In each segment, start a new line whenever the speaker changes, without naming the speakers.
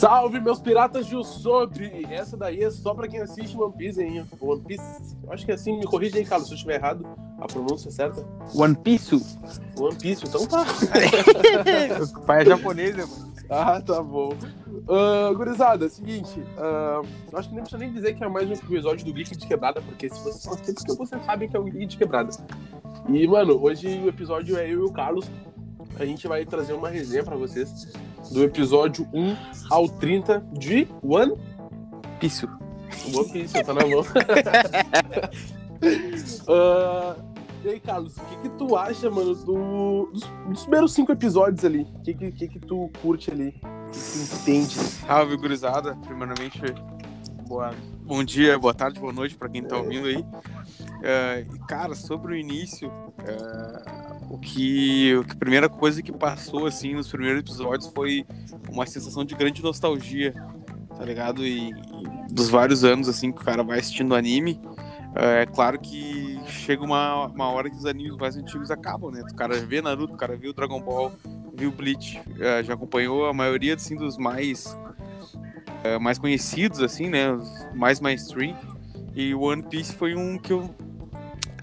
Salve, meus piratas de Usopp! Essa daí é só pra quem assiste One Piece, hein? One Piece. Eu acho que é assim, me corrige aí, Carlos, se eu estiver errado. A pronúncia é certa?
One Piece?
One Piece, então tá.
o pai é japonês, né, mano?
Ah, tá bom. Uh, gurizada, é o seguinte. Uh, acho que nem precisa nem dizer que é mais um episódio do Geek de Quebrada, porque se vocês são tempos que vocês sabem que é o Geek de Quebrada. E, mano, hoje o episódio é eu e o Carlos. A gente vai trazer uma resenha pra vocês do episódio 1 ao 30 de One
Piece.
One Piece, tá na mão. uh, e aí, Carlos, o que, que tu acha, mano, do, dos, dos primeiros cinco episódios ali? O que, que, que, tu curte ali? O que, tu entende?
Salve, gurizada. Primeiramente, boa, bom dia, boa tarde, boa noite pra quem tá ouvindo aí. Uh, cara, sobre o início, uh, o, que, a primeira coisa que passou, assim, nos primeiros episódios foi uma sensação de grande nostalgia, tá ligado? E, e dos vários anos, assim, que o cara vai assistindo anime. É claro que chega uma, uma hora que os animes mais antigos acabam, né? O cara vê Naruto, o cara viu Dragon Ball, viu Bleach, é, já acompanhou a maioria assim, dos mais, é, mais conhecidos, assim, né? Os mais mainstream. E One Piece foi um que eu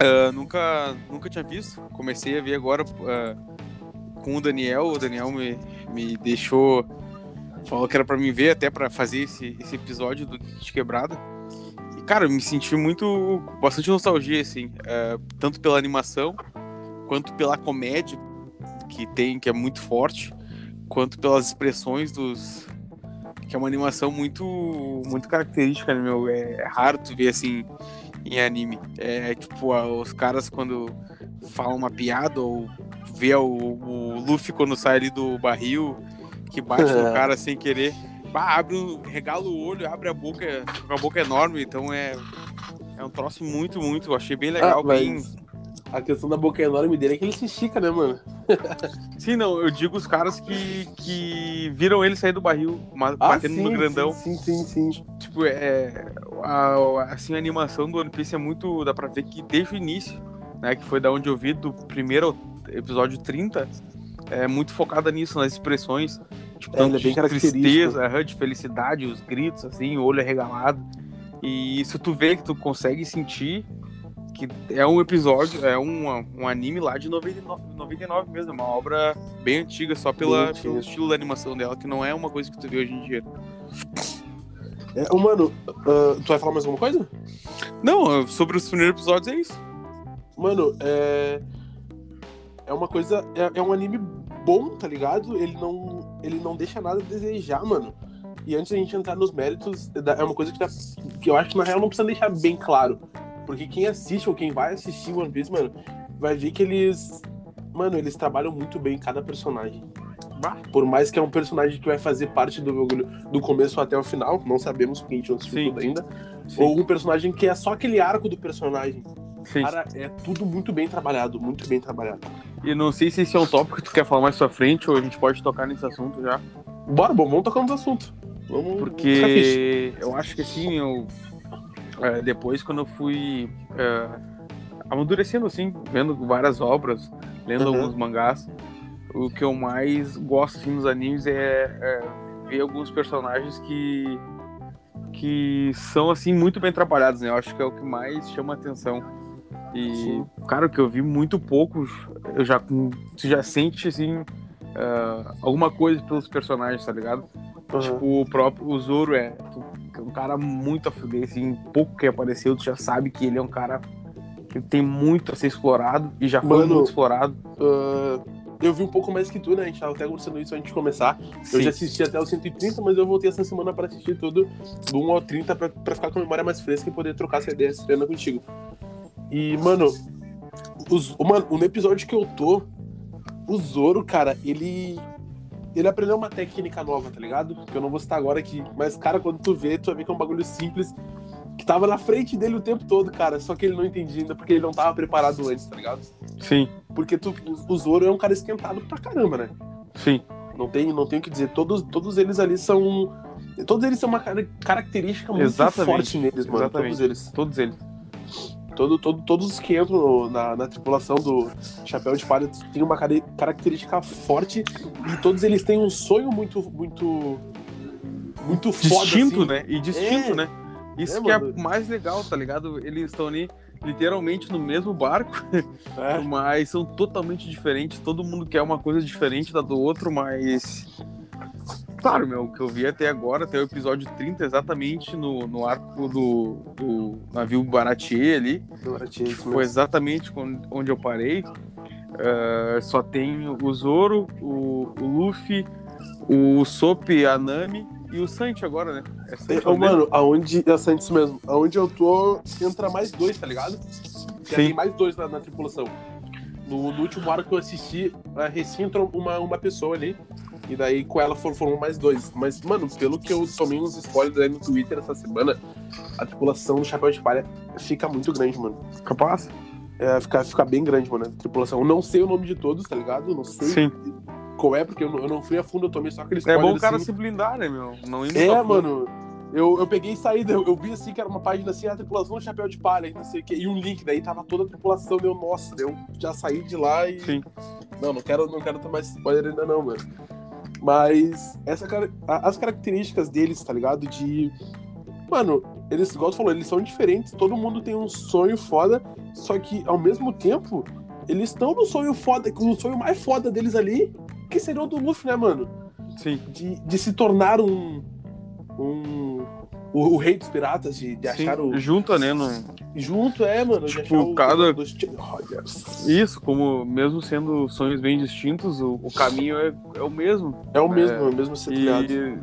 uh, nunca, nunca tinha visto. Comecei a ver agora uh, com o Daniel. O Daniel me, me deixou. Falou que era para mim ver, até para fazer esse, esse episódio do de Quebrada cara, eu me senti muito. bastante nostalgia, assim. É, tanto pela animação, quanto pela comédia que tem, que é muito forte, quanto pelas expressões dos. que é uma animação muito. muito característica, né, meu? É, é raro tu ver assim em anime. É tipo, os caras quando falam uma piada ou vê o, o Luffy quando sai ali do barril que bate no cara sem querer bah, abre um, regala o olho, abre a boca, a boca enorme, então é, é um troço muito, muito, achei bem legal, ah, bem...
A questão da boca enorme dele é que ele se estica, né, mano?
sim, não, eu digo os caras que, que viram ele sair do barril, ah, batendo sim, no grandão.
Sim, sim, sim. sim.
Tipo, é, a, assim, a animação do One Piece é muito, dá pra ver que desde o início, né, que foi da onde eu vi, do primeiro episódio 30, é muito focada nisso, nas expressões Tipo, é, tanto é de tristeza, de felicidade, os gritos, assim, o olho arregalado. E isso tu vê que tu consegue sentir que é um episódio, é um, um anime lá de 99, 99 mesmo, uma obra bem antiga, só pela, pelo estilo da animação dela, que não é uma coisa que tu vê hoje em dia.
É, mano, uh, tu vai falar mais alguma coisa?
Não, sobre os primeiros episódios é isso.
Mano, é. É uma coisa. É, é um anime bom, tá ligado? Ele não, ele não deixa nada a desejar, mano. E antes da gente entrar nos méritos, é uma coisa que, tá, que eu acho que na real não precisa deixar bem claro. Porque quem assiste ou quem vai assistir One Piece, mano, vai ver que eles. Mano, eles trabalham muito bem cada personagem. Por mais que é um personagem que vai fazer parte do do começo até o final, não sabemos porque a gente não assistiu tudo ainda. Sim. Ou um personagem que é só aquele arco do personagem. Sim. Cara, é tudo muito bem trabalhado, muito bem trabalhado.
E não sei se esse é um tópico que tu quer falar mais pra frente ou a gente pode tocar nesse assunto já.
Bora, bom, vamos tocar nos assuntos.
Vamos, Porque eu acho que assim, eu. É, depois quando eu fui é, amadurecendo assim, vendo várias obras, lendo uhum. alguns mangás, o que eu mais gosto assim, nos animes é, é ver alguns personagens que que são assim muito bem trabalhados, né? Eu acho que é o que mais chama atenção. E, Sim. cara, que eu vi muito pouco, eu já, tu já sente, assim, uh, alguma coisa pelos personagens, tá ligado? Uhum. Tipo, o próprio o Zoro é, é um cara muito a fuder, assim, pouco que apareceu, tu já sabe que ele é um cara que tem muito a ser explorado e já foi Mano, muito explorado.
Uh, eu vi um pouco mais que tu, né? A gente tava até conversando isso antes de começar. Sim. Eu já assisti até o 130, mas eu voltei essa semana pra assistir tudo do 1 ao 30 pra, pra ficar com a memória mais fresca e poder trocar essa ideia, essa contigo. E, mano, os, mano, no episódio que eu tô, o Zoro, cara, ele. Ele aprendeu uma técnica nova, tá ligado? Que eu não vou citar agora aqui. Mas, cara, quando tu vê, tu vai ver que é um bagulho simples que tava na frente dele o tempo todo, cara. Só que ele não entendia ainda porque ele não tava preparado antes, tá ligado?
Sim.
Porque tu, o Zoro é um cara esquentado pra caramba, né?
Sim.
Não tem, não tem o que dizer. Todos, todos eles ali são. Todos eles são uma característica muito Exatamente. forte neles, mano.
Exatamente.
Todos eles.
Todos eles.
Todo, todo, todos os que entram na, na, tripulação do Chapéu de Palha têm uma característica forte e todos eles têm um sonho muito, muito, muito foda.
distinto,
assim.
né? E distinto,
É.
né? Isso
É,
que
mano.
é mais legal, tá ligado? Eles estão ali literalmente no mesmo barco,
É.
mas são totalmente diferentes. Todo mundo quer uma coisa diferente da do outro, mas. Claro, meu, o que eu vi até agora, até o episódio 30, exatamente no, no arco do, do navio Baratier ali,
isso
foi exatamente onde eu parei. Ah, só tem o Zoro, o, o Luffy, o Sop, a Nami e o Sanji agora, né? É
É,
Sanji o mesmo?
mano, aonde. É Santos mesmo. Aonde eu tô, entra mais dois, tá ligado? Já tem mais dois na, na tripulação. No, no último arco que eu assisti, a recém entrou uma, uma pessoa ali. E daí com ela foram, foram mais dois. Mas, mano, pelo que eu tomei uns spoilers aí no Twitter essa semana, a tripulação do Chapéu de Palha fica muito grande, mano.
Capaz?
É, fica, fica bem grande, mano, a tripulação. Eu não sei o nome de todos, tá ligado? Eu não sei
Sim.
qual é, porque eu não, eu não fui a fundo, eu tomei só aquele
É bom o cara
assim.
se blindar, né, meu? Não ir no
É, mano. Eu, eu peguei e saí, eu, eu vi assim que era uma página assim, a tripulação do Chapéu de Palha, não sei o quê, e um link, daí tava toda a tripulação, deu, nossa, eu já saí de lá e.
Sim.
Não, não quero, não quero tomar esse spoiler ainda não, mano. Mas essa, as características deles, tá ligado? De. Mano, eles, igual tu falou, eles são diferentes, todo mundo tem um sonho foda, só que ao mesmo tempo, eles estão no sonho foda, no sonho mais foda deles ali, que seria o do Luffy, né, mano?
Sim.
de, de se tornar um. um o, o rei dos piratas, de, de achar o.
Sim. Junta, né? No...
Junto, é, mano.
Tipo,
achar o,
cada-
dos.
Isso, como mesmo sendo sonhos bem distintos, o, o caminho é, é o mesmo.
É o mesmo,
É,
é o mesmo ser
E,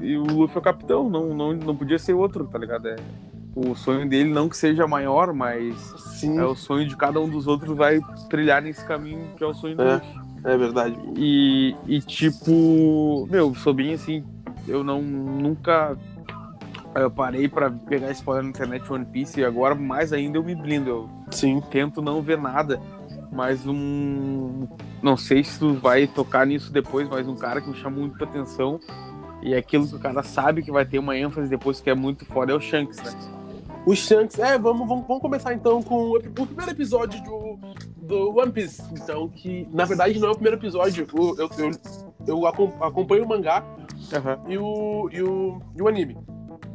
e o Luffy é o capitão, não, não, não podia ser outro, tá ligado? É, o sonho dele não que seja maior, mas
Sim,
é o sonho de cada um dos outros vai trilhar nesse caminho que é o sonho do
É.
Luffy.
é verdade.
E, e tipo, meu, sou bem assim, eu não nunca eu parei pra pegar spoiler na internet One Piece e agora mais ainda eu me blindo, eu
Sim.
tento não ver nada. Mas um. Não sei se tu vai tocar nisso depois, mas um cara que me chamou muito atenção. E é aquilo que o cara sabe que vai ter uma ênfase depois que é muito foda é o Shanks, né?
O Shanks. É, vamos, vamos, vamos começar então com o, o primeiro episódio do, do One Piece. Então, que na verdade não é o primeiro episódio. Eu, eu, eu acom- acompanho o mangá e o, e o, e o anime.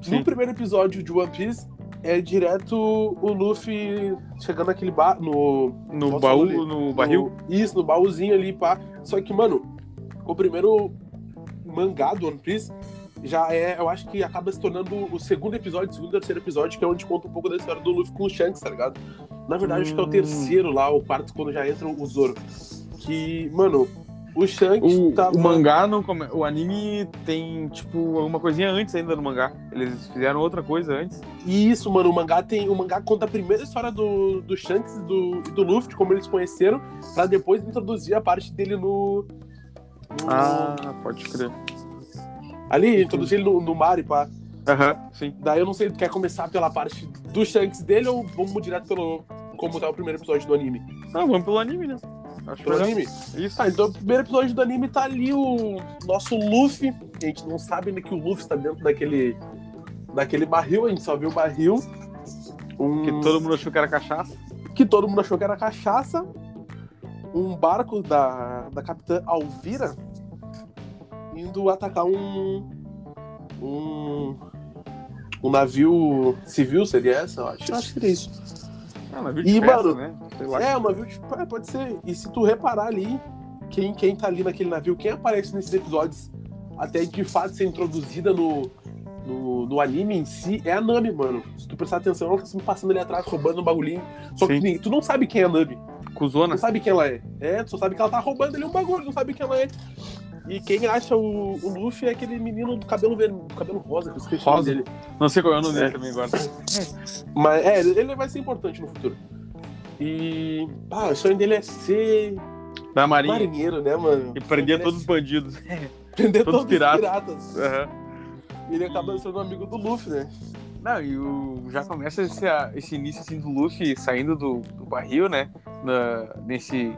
Sim.
No primeiro episódio de One Piece, é direto o Luffy chegando naquele bar. No,
No baú,
ali.
no barril.
no- isso, no baúzinho ali, pá. Só que, mano, o primeiro mangá do One Piece já é, eu acho que acaba se tornando o segundo episódio, o segundo e terceiro episódio, que é onde conta um pouco da história do Luffy com o Shanks, tá ligado? Na verdade, acho que é o
Hum.
terceiro lá, o quarto, quando já entra o Zoro. Que, mano, o Shanks
O,
tava...
o mangá não come... O anime tem, tipo, uma coisinha antes ainda no mangá. Eles fizeram outra coisa antes.
Isso, mano, o mangá tem. O mangá conta a primeira história do, do Shanks e do, do Luffy, como eles conheceram, pra depois introduzir a parte dele no. no-
Ah, pode crer.
Ali, introduzir ele no, no mar e pá.
Aham, sim.
Daí eu não sei, tu quer começar pela parte do Shanks dele ou vamos direto pelo. Como tá o primeiro episódio do anime?
Ah, vamos pelo anime, né? Acho melhor.
anime?
Isso.
Ah, então o primeiro episódio do anime tá ali o nosso Luffy. A gente não sabe ainda que o Luffy está dentro daquele. daquele barril, a gente só viu o barril. Um...
Que todo mundo achou que era cachaça.
que todo mundo achou que era cachaça. Um barco da, da capitã Alvira indo atacar um. um. um navio civil, seria essa? Eu acho, eu acho que seria isso.
Ah, navio
E,
de festa,
mano,
né? Sei lá.
É, um navio de. é, Pode ser. E se tu reparar ali, quem, quem tá ali naquele navio, quem aparece nesses episódios, até de fato ser introduzida no, no, no anime em si, é a Nami, mano. Se tu prestar atenção, ela tá sempre passando ali atrás, roubando um bagulhinho. Só que
Sim.
ninguém- tu não sabe quem é a Nami.
Cusona.
Não sabe quem ela é. É, tu só sabe que ela tá roubando ali um bagulho, não sabe quem ela é. E quem acha o, o Luffy é aquele menino do cabelo vermelho, cabelo rosa, que eu esqueci
Rosa?
dele.
Não sei qual é o nome
É.
dele também agora.
Mas é, ele vai ser importante no futuro. E. Ah, o sonho dele é ser
Da Marinha.
marinheiro, né, mano?
E prendia
Ele é
todos os bandidos.
Prender
todos
todos,
piratas.
os piratas. E ele acaba sendo um amigo do Luffy, né?
Não, e o, já começa esse, esse início assim do Luffy saindo do, do barril, né? Na, nesse,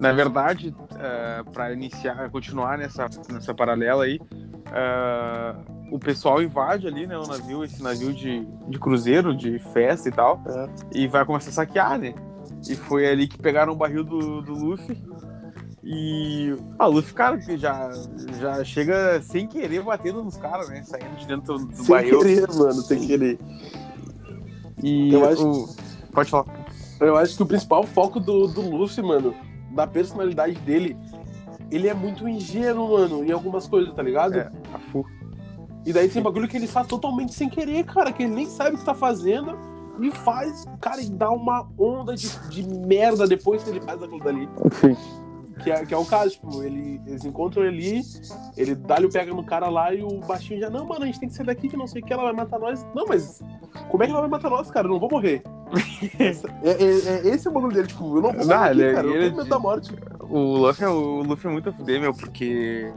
na verdade, eh, pra iniciar, continuar nessa, nessa paralela aí, eh, o pessoal invade ali, né? O navio, esse navio de, de cruzeiro, de festa e tal,
É.
e vai começar a saquear, né? E foi ali que pegaram o barril do, do Luffy E ah, o Luffy, cara, que já, já chega sem querer batendo nos caras, né? Saindo de dentro do
Sem
barril.
querer, mano, sem querer.
E
Eu acho-
o- Pode falar.
Eu acho que o principal foco do, do Luffy, mano, da personalidade dele, ele é muito ingênuo, mano, em algumas coisas, tá ligado?
É, a Fu.
E daí tem bagulho que ele faz totalmente sem querer, cara, que ele nem sabe o que tá fazendo e faz, cara, e dá uma onda de, de merda depois que ele faz aquilo dali.
Sim.
Que é, que é o caso, tipo, ele, eles encontram ele, ele dá-lhe o pega no cara lá e o baixinho já, não, mano, a gente tem que sair daqui que não sei o que, ela vai matar nós. Não, mas como é que ela vai matar nós, cara? Eu não vou morrer. É, é- é- esse é o bagulho dele, tipo, eu não vou morrer aqui,
ele-
cara, eu tenho medo da morte.
O Luffy, é- o Luffy é muito a fuder, meu, porque.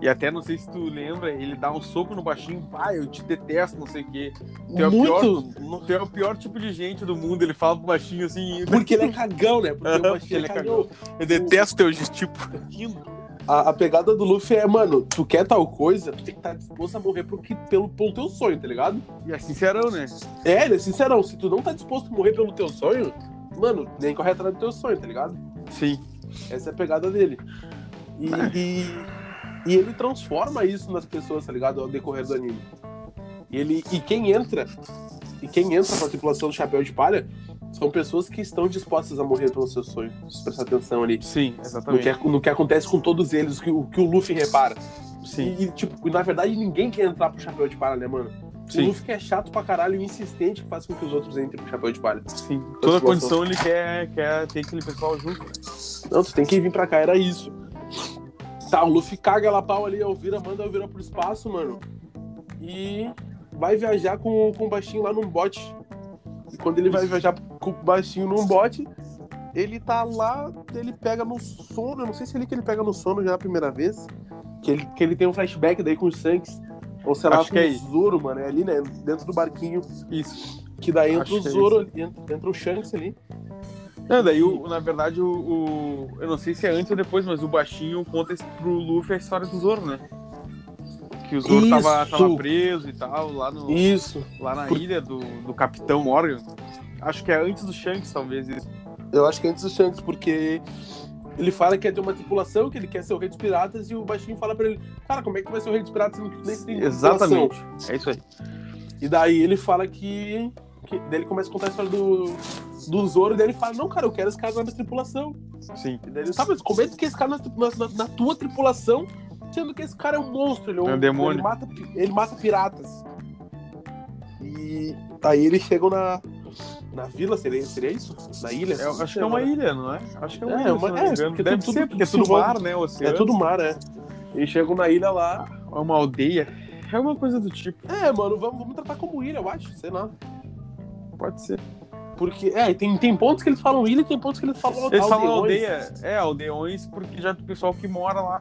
E até não sei se tu lembra, ele dá um soco no baixinho, pai, eu te detesto, não sei o quê. Tu é o
Muito,
Tu é o pior tipo de gente do mundo, ele fala pro baixinho assim.
porque ele é cagão, né? Porque o
Aham,
baixinho
ele
é
é
cagão.
Eu detesto teu tipo.
A, a pegada do Luffy é, mano, tu quer tal coisa, tu tem que estar disposto a morrer pro que, pelo, pelo teu sonho, tá ligado?
E é sincerão, né?
É, ele é sincerão, se tu não tá disposto a morrer pelo teu sonho, mano, nem corre atrás do teu sonho, tá ligado?
Sim.
Essa é a pegada dele. E, e, e ele transforma isso nas pessoas, tá ligado? Ao decorrer do anime. E, ele, e quem entra, e quem entra pra tripulação do Chapéu de Palha são pessoas que estão dispostas a morrer pelo seu sonho. Se prestar atenção ali.
Sim,
No
exatamente.
que, é- no que acontece com todos eles, o que, o que o Luffy repara.
Sim.
E, e, tipo, na verdade, ninguém quer entrar pro Chapéu de Palha, né, mano?
Sim.
O Luffy que é chato pra caralho e insistente que faz com que os outros entrem pro Chapéu de Palha.
Sim. Toda condição ele quer, quer ter aquele pessoal junto.
Não, tu tem que vir pra cá, era isso. Tá, o Luffy caga lá pau ali, Elvira manda a Elvira pro espaço, mano. E vai viajar com, com o baixinho lá num bote. E quando ele vai viajar com o baixinho num bote, ele tá lá, ele pega no sono. Eu não sei se é ali que ele pega no sono já a primeira vez. Que ele, que ele tem um flashback daí com os Shanks. Ou sei lá,
Acho
com
que é
o. Zoro, mano. É ali, né? Dentro do barquinho.
Isso.
Que daí entra
Acho
o
é
Zoro, entra, entra o Shanks ali.
Não, daí, o, na verdade, o, o- Eu não sei se é antes ou depois, mas o baixinho conta pro Luffy a história do Zoro, né? Que o Zoro tava, tava preso e tal, lá, no,
Isso.
lá na
Por-
ilha do, do Capitão Morgan. Acho que é antes do Shanks, talvez. Isso.
Eu acho que é antes do Shanks, porque ele fala que quer ter uma tripulação, que ele quer ser o rei dos piratas, e o baixinho fala pra ele, cara, como é que tu vai ser o rei dos piratas se não nem tem tripulação?"
Exatamente. É isso aí.
E daí ele fala que. Que daí ele começa a contar a história do, do Zoro, e daí ele fala, não, cara, eu quero esse cara na minha tripulação.
Sim.
E daí ele, tá, mas como é que esse cara na, na- na tua tripulação, sendo que esse cara é um monstro, ele é um,
É um demônio.
Ele mata, ele mata piratas. E aí eles chegam na, na vila, seria, seria isso? Na ilha?
É, acho que é uma ilha, não é? Acho que é uma
É,
ilha,
uma- é, porque
Deve
tudo-
ser, porque é tudo
envolve.
mar, né? Oceano.
É tudo mar, é. Eles chegam na ilha lá.
É uma aldeia. É uma coisa do tipo.
É, mano, vamos, vamos tratar como ilha, eu acho, sei lá.
Pode ser.
Porque, é, tem, tem pontos que eles falam ilha e tem pontos que eles falam
Eles falam
aldeões.
aldeia. É, aldeões, porque já é do pessoal que mora lá.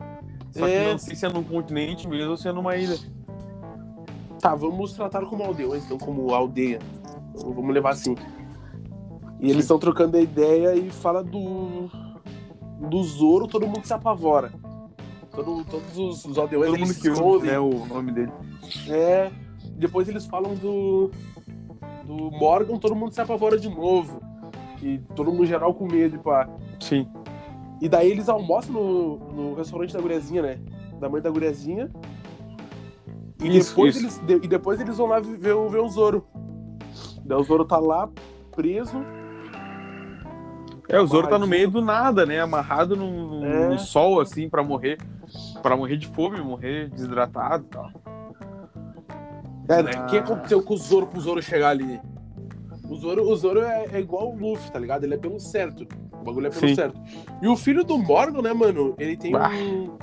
Só que
É.
não sei se é num continente mesmo ou se é numa ilha.
Tá, vamos tratar como aldeões, não como aldeia. Então, vamos levar assim. E eles estão trocando a ideia e fala do. Do Zoro, todo mundo se apavora. Todo, todos os, os aldeões
Todo mundo
se
que
escondem.
né, o nome dele.
É. Depois eles falam do. Do Morgan, todo mundo se apavora de novo. Que todo mundo geral com medo e pá.
Sim.
E daí eles almoçam no, no restaurante da guriazinha, né? Da mãe da guriazinha. E,
Isso,
depois,
isso.
Eles, de- e depois eles vão lá ver, o- ver o Zoro. Daí o Zoro tá lá, preso.
É, o Zoro tá no meio do nada, né? Amarrado no,
É.
no sol, assim, pra morrer. Pra morrer de fome, morrer desidratado e tal.
É, né?
Ah.
O que aconteceu com o Zoro pro Zoro chegar ali? O Zoro, o Zoro é, é igual o Luffy, tá ligado? Ele é pelo certo. O bagulho é pelo
Sim.
certo. E o filho do Morgan, né, mano? Ele tem
Bah.
um.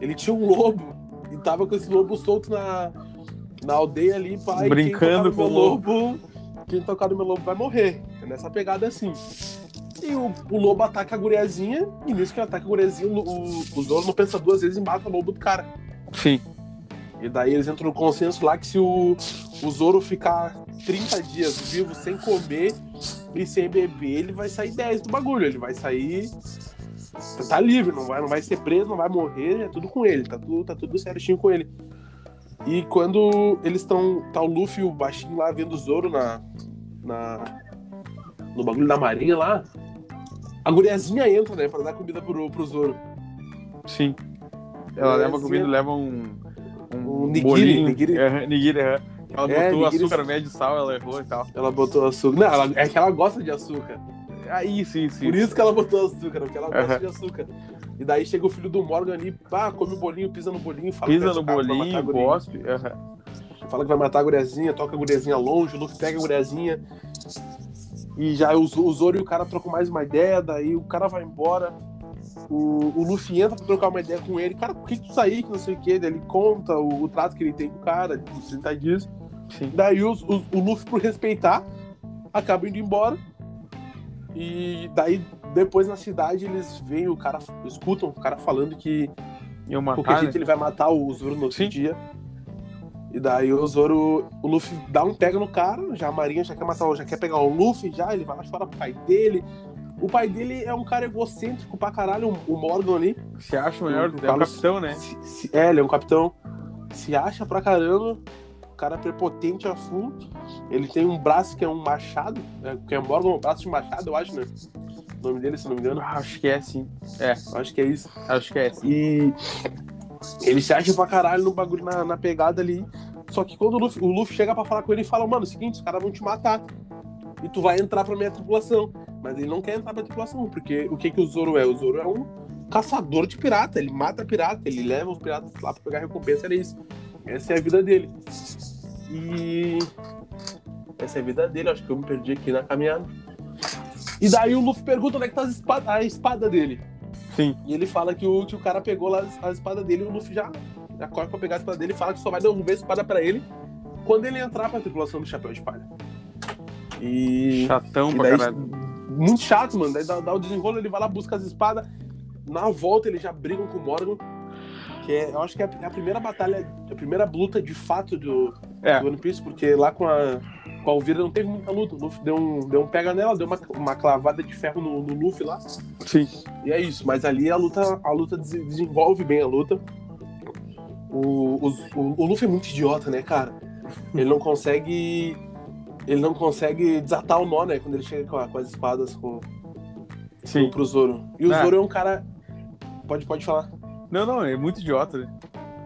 Ele tinha um lobo. E tava com esse lobo solto na, na aldeia ali, pai.
Brincando com o
meu lobo. Quem tocar no meu lobo vai morrer. É nessa pegada assim. E o, o lobo ataca a guriazinha, e nisso que ele ataca a guriazinha, o, o, o Zoro não pensa duas vezes e mata o lobo do cara.
Sim.
E daí eles entram no consenso lá que se o, o Zoro ficar 30 dias vivo sem comer e sem beber, ele vai sair 10 do bagulho. Ele vai sair. Tá livre, não vai, não vai ser preso, não vai morrer, é tudo com ele, tá tudo, tá tudo certinho com ele. E quando eles estão. Tá o Luffy e o baixinho lá vendo o Zoro na. na no bagulho da marinha lá. A guriazinha entra, né, pra dar comida pro, pro Zoro.
Sim. Ela leva comida, leva um.
Um nigiri,
bolinho.
nigiri.
É, nigiri, é. Ela
É,
botou
nigiri-
açúcar, médio, sal, ela errou e tal.
Ela botou açúcar. Não, ela- é que ela gosta de açúcar.
Ah, isso, isso,
Por isso que ela botou açúcar, porque ela gosta de açúcar. E daí chega o filho do Morgan ali, pá, come o bolinho, pisa no bolinho, fala
Pisa
que vai
no bolinho, gospe. aham.
Fala que vai matar a guriazinha, toca a guriazinha longe, o Luffy pega a guriazinha. E já o, o Zoro e o cara trocam mais uma ideia, daí o cara vai embora. O, o Luffy entra pra trocar uma ideia com ele. Cara, por que tu saiu? Que não sei o que. Ele conta o, o trato que ele tem com o cara, dos 30 dias.
Sim.
Daí os- os- o Luffy, por respeitar, acaba indo embora. E daí, depois na cidade, eles veem o cara, escutam o cara falando que
Iam
qualquer
matar,
jeito
né?
ele vai matar o Zoro no outro
Sim.
dia. E daí o Zoro, o Luffy dá um pega no cara, já a Marinha já quer matar, já quer pegar o Luffy, já, ele vai lá chorar pro pai dele. O pai dele é um cara egocêntrico pra caralho, o Morgan ali.
Se acha o melhor,
O
é
Carlos-
capitão, né?
Se- se- é, ele é um capitão. Se acha pra caramba, o cara é prepotente a full. Ele tem um braço que é um machado, é, que é Morgan, um braço de machado, eu acho, né? O nome dele, se não me engano.
Ah, Acho que é sim. É,
acho que é isso.
acho que é sim.
E ele se acha pra caralho no bagulho, na, na pegada ali. Só que quando o Luffy, o Luffy chega pra falar com ele e fala, mano, é o seguinte, os caras vão te matar. E tu vai entrar pra minha tripulação. Mas ele não quer entrar pra tripulação, porque o que que o Zoro é? O Zoro é um caçador de pirata. Ele mata pirata, ele leva os piratas lá pra pegar recompensa, era isso. Essa é a vida dele. E. Essa é a vida dele, acho que eu me perdi aqui na caminhada. E daí o Luffy pergunta onde é que tá as espada- a espada dele.
Sim.
E ele fala que o, que o cara pegou lá a espada dele e o Luffy já, já corre pra pegar a espada dele e fala que só vai devolver a espada pra ele quando ele entrar pra tripulação do Chapéu de Palha. E.
Chatão
e
pra
daí,
caralho.
Muito chato, mano. Daí dá, dá o desenrolo, ele vai lá, busca as espadas. Na volta eles já brigam com o Morgan. Que é, eu acho que é a, é a primeira batalha, a primeira luta de fato do,
É.
do One Piece, porque lá com a, com a Elvira não teve muita luta. O Luffy deu um, deu um pega nela, deu uma, uma clavada de ferro no, no Luffy lá.
Sim.
E é isso, mas ali a luta, a luta des- desenvolve bem a luta. O, os- o, o Luffy é muito idiota, né, cara? Ele não consegue. Ele não consegue desatar o nó, né? Quando ele chega com, a- com as espadas com,
Sim.
pro Zoro. E o
É.
Zoro é um cara. Pode, pode falar.
Não, não, é muito idiota, né?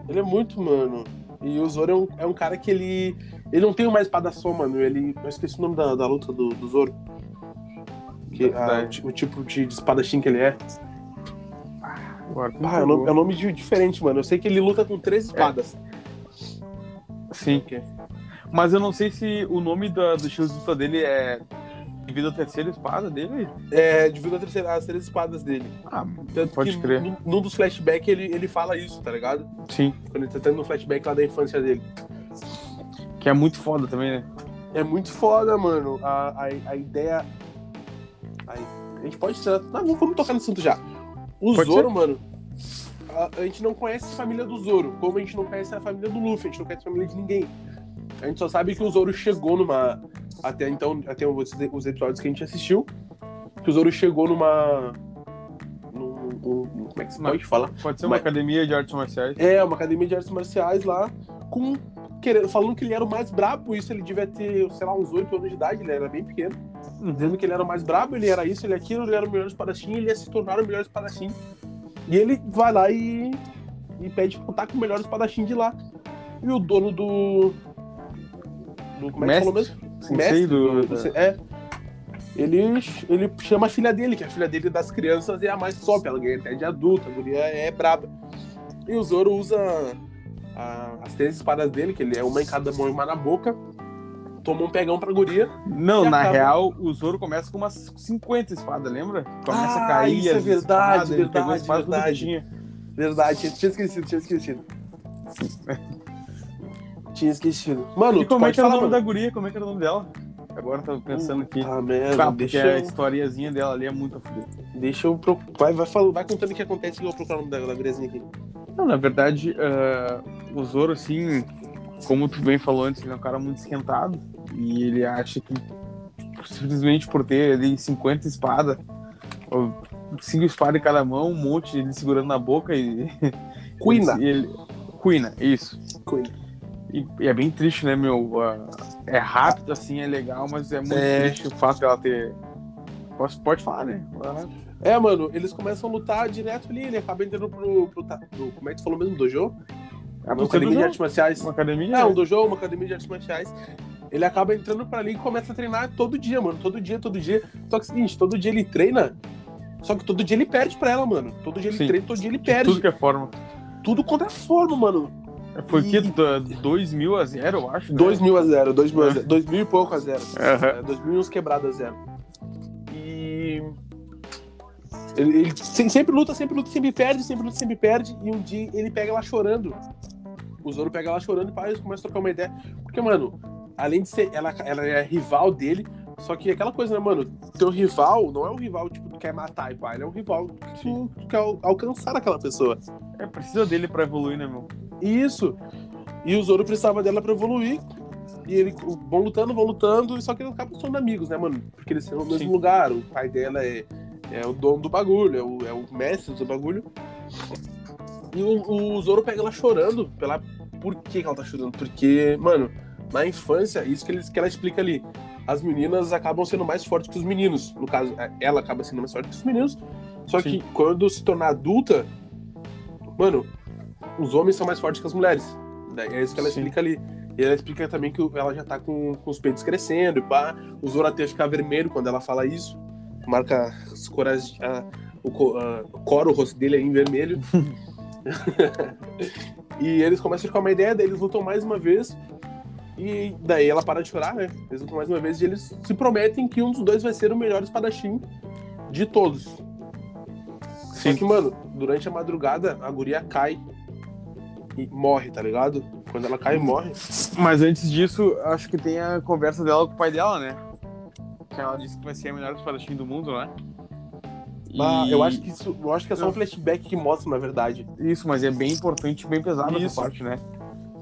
Ele é muito, mano. E o Zoro é um, é um cara que ele. Ele não tem uma espada só, mano. Ele. Eu esqueci o nome da, da luta do, do Zoro. Que, a- o tipo de, de espadachim que ele é.
Agora,
Ah, é um nome, é um nome diferente, mano. Eu sei que ele luta com três espadas.
Sim.
Ok.
Mas eu não sei se o nome da, do estilo de luta dele é devido à terceira espada dele.
É, devido a terceira- as três espadas dele.
Ah,
Tanto
Pode
que
crer.
Num, num dos flashbacks ele, ele fala isso, tá ligado?
sim.
Quando ele tá tendo um flashback lá da infância dele.
Que é muito foda também, né?
É muito foda, mano. A, a, a ideia. A, a gente pode tirar. Não, vamos tocar no assunto já. O
Pode
Zoro, mano. A, a gente não conhece a família do Zoro, como a gente não conhece a família do Luffy, a gente não conhece a família de ninguém. A gente só sabe que o Zoro chegou numa. Até então, até os, os episódios que a gente assistiu, que o Zoro chegou numa. num- num- como é que se
Uma-
pode falar?
Pode ser uma
Mas-
academia de artes marciais.
É, uma academia de artes marciais lá, com. Querendo, falando que ele era o mais brabo, isso ele devia ter, sei lá, uns 8 anos de idade, ele era bem pequeno. Dizendo que ele era o mais brabo, ele era isso, ele era aquilo, ele era o melhor espadachim, ele ia se tornar o melhor espadachim. E ele vai lá e, e pede pra lutar com o melhor espadachim de lá. E o dono do. Do como é que falou mesmo?
Sensei do- da-
É. Ele, ele chama a filha dele, que a filha dele das crianças é a mais top, ela ganha até de adulta, a guria é braba. E o Zoro usa a- as três espadas dele, que ele é uma em cada mão e uma na boca. Toma um pegão pra guria.
Não, na
acaba-
real, o Zoro começa com umas 50 espadas, lembra? Começa
Ah,
a cair
isso é verdade,
espadas,
verdade, verdade. Verdade, tinha esquecido, tinha esquecido. tinha esquecido. Mano,
E como é que era o
falar,
nome da
mano.
guria? Como é que era o nome dela? Agora eu tô pensando aqui.
Ah, merda,
porque
deixa
a
eu,
historiazinha dela ali é muito fodida.
deixa eu procurar. Vai, vai, falando, vai contando o que acontece que eu vou procurar o nome da, da guriazinha aqui.
Não, na verdade, ah, o Zoro, assim, como tu bem falou antes, ele é um cara muito esquentado. E ele acha que simplesmente por ter ali 50 espadas, cinco espadas em cada mão, um monte ele segurando na boca e.
Quina.
e ele, Quina, isso.
Queen.
E, e é bem triste, né, meu? Ah, é rápido, assim, é legal, mas é muito
É.
triste o fato dela ter. Posso, pode falar, né?
É, mano, eles começam a lutar direto ali, ele acaba entrando pro. pro, pro- como é que tu falou mesmo? Dojo?
É,
uma academia de artes marciais.
Uma academia?
É, um dojo, uma academia de artes marciais. Ele acaba entrando pra ali e começa a treinar todo dia, mano. Todo dia, todo dia. Só que é o seguinte, todo dia ele treina. Só que todo dia ele perde pra ela, mano. Todo dia ele
Sim.
treina, todo dia ele
De
perde.
tudo
Tudo,
que é forma.
contra a forma, mano.
Foi que
E-
2 mil a 0, eu acho. né?
2 mil a 0, 2 mil a. 0. 2 mil e pouco a 0.
Aham.
É, 2 mil e uns quebrados a 0. E. Ele, ele se- sempre luta, sempre luta, sempre perde, sempre luta, sempre perde. E um dia ele pega ela chorando. O Zoro pega ela chorando e pá, eles começam a trocar uma ideia. Porque, mano, além de ser. Ela, ela é rival dele. Só que aquela coisa, né, mano? Teu rival não é um rival, tipo, que quer matar e pá. Ele é um rival que tu, tu quer al- alcançar aquela pessoa.
É, precisa dele pra evoluir, né, meu?
Isso. E o Zoro precisava dela pra evoluir. E ele vão lutando, vão lutando, só que eles acabam sendo amigos, né, mano? Porque eles estão no mesmo lugar. O pai dela é, é o dono do bagulho, é o, é o mestre do bagulho. E o, o Zoro pega ela chorando. Pela... Por que, que ela tá chorando? Porque, mano, na infância, isso que, eles, que ela explica ali. As meninas acabam sendo mais fortes que os meninos. No caso, ela acaba sendo mais forte que os meninos. Só
Sim.
que quando se tornar adulta, mano, os homens são mais fortes que as mulheres. Daí É isso que ela
Sim.
explica ali. E ela explica também que ela já tá com, com os peitos crescendo e pá. O Zoro até fica vermelho quando ela fala isso. Marca as cores, a- o, a- cora o rosto dele aí em vermelho. e eles começam a trocar uma ideia, daí eles lutam mais uma vez. E daí ela para de chorar, né? Eles lutam mais uma vez e eles se prometem que um dos dois vai ser o melhor espadachim de todos. Só
Sim.
que, mano, durante a madrugada, a guria cai morre, tá ligado? Quando ela cai morre.
Mas antes disso, acho que tem a conversa dela com o pai dela, né? Que ela disse que vai ser a melhor espadachim do mundo, né?
Ah,
E-
eu acho que isso, eu acho que é só um flashback que mostra, na verdade.
Isso, mas é bem importante, bem pesado essa
Isso.
parte, né?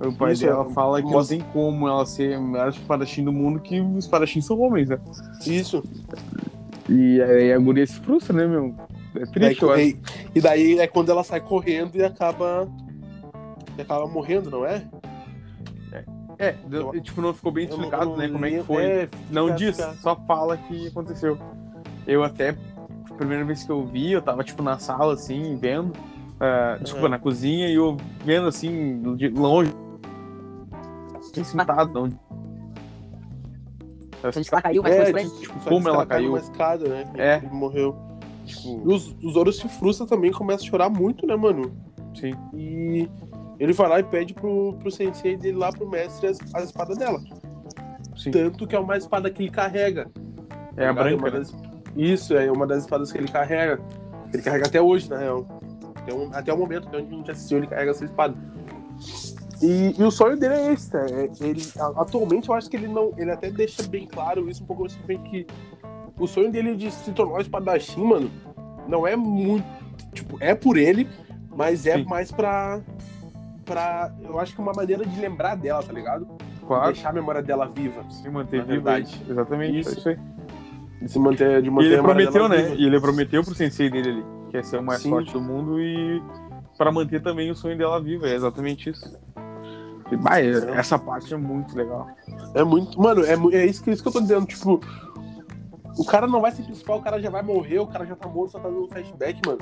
O pai
Isso,
dela fala que
mostra-
não tem como ela ser a melhor espadachim do mundo, que os espadachins são homens, né?
Isso.
E aí a guria se frustra, né, meu? É
Daí,
triste, eu acho.
e, e daí é quando ela sai correndo e acaba. E acaba morrendo, não é?
É, deu-
eu-
tipo, não ficou bem
não-
explicado,
não
né, como é que foi.
é,
não diz, só fala que aconteceu. Eu até, a primeira vez que eu vi, eu tava, tipo, na sala, assim, vendo. ah, desculpa,
Uhum.
na cozinha, e eu vendo, assim, de longe. Assim, sentado, não.
A gente lá caiu, mas
É,
foi pra
tipo,
como ela
caiu
caiu.
escada, né?
É.
Ele morreu.
Tipo,
E os, os Zoro se frustra também, começa a chorar muito, né, mano?
sim.
E ele vai lá e pede pro, pro sensei dele lá, pro mestre, as, as espadas dela.
Sim.
Tanto que é uma espada que ele carrega.
É a branca, né?
das- Isso, é uma das espadas que ele carrega. Ele carrega até hoje, na real. Até o, até o momento até onde a gente assistiu, ele carrega essa espada. E, e o sonho dele é esse, tá? É, ele, atualmente eu acho que ele não. Ele até deixa bem claro isso um pouco frente que o sonho dele de se tornar um espadachim, mano, não é muito. Tipo, é por ele, mas é
Sim.
mais pra. Pra. Eu acho que uma maneira de lembrar dela, tá ligado?
Claro,
Deixar a memória dela viva.
se manter
verdade.
aí. Exatamente,
Isso.
é isso aí.
De se manter, de
E
manter
ele
a memória
prometeu, né?
viva.
E ele prometeu pro sensei dele ali, que é ser o mais
Sim.
forte do mundo e pra manter também o sonho dela viva. É exatamente isso. E, bah, é- essa parte é muito legal.
É muito. Mano, é, é isso, que, isso que eu tô dizendo. Tipo, o cara não vai ser principal, o cara já vai morrer, o cara já tá morto, só tá dando flashback, mano.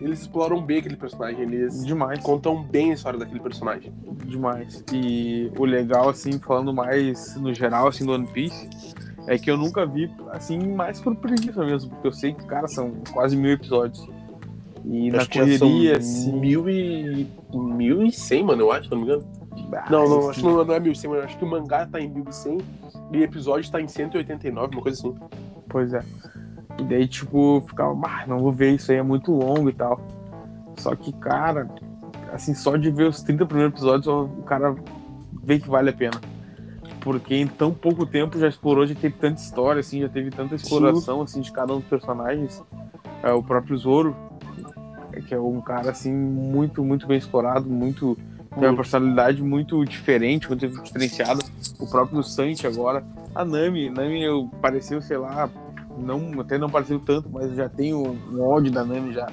Eles exploram bem aquele personagem, eles
Demais.
contam bem a história daquele personagem.
Demais. E o legal, assim, falando mais no geral, assim, do One Piece, é que eu nunca vi, assim, mais por preguiça mesmo, porque eu sei que, cara, são quase mil episódios. E na
Acho que já são
correria, assim.
Mil e. Mil e cem, mano, eu acho, se não me engano.
ah,
Não, não, acho que não, não é mil e cem, mano. Acho que o mangá tá em mil e cem e o episódio tá em 189, uma coisa assim.
Pois é. E daí, tipo, ficava, bah, não vou ver isso aí, é muito longo e tal. Só que, cara, assim, só de ver os 30 primeiros episódios, o cara vê que vale a pena. Porque em tão pouco tempo já explorou, já teve tanta história, assim, já teve tanta exploração, assim, de cada um dos personagens. É, o próprio Zoro, que é um cara, assim, muito, muito bem explorado, muito... Tem uma personalidade muito diferente, muito diferenciada. O próprio Sanji agora. A Nami, Nami eu pareceu, sei lá, não, até não pareceu tanto, mas eu já tenho um ódio da Nami já.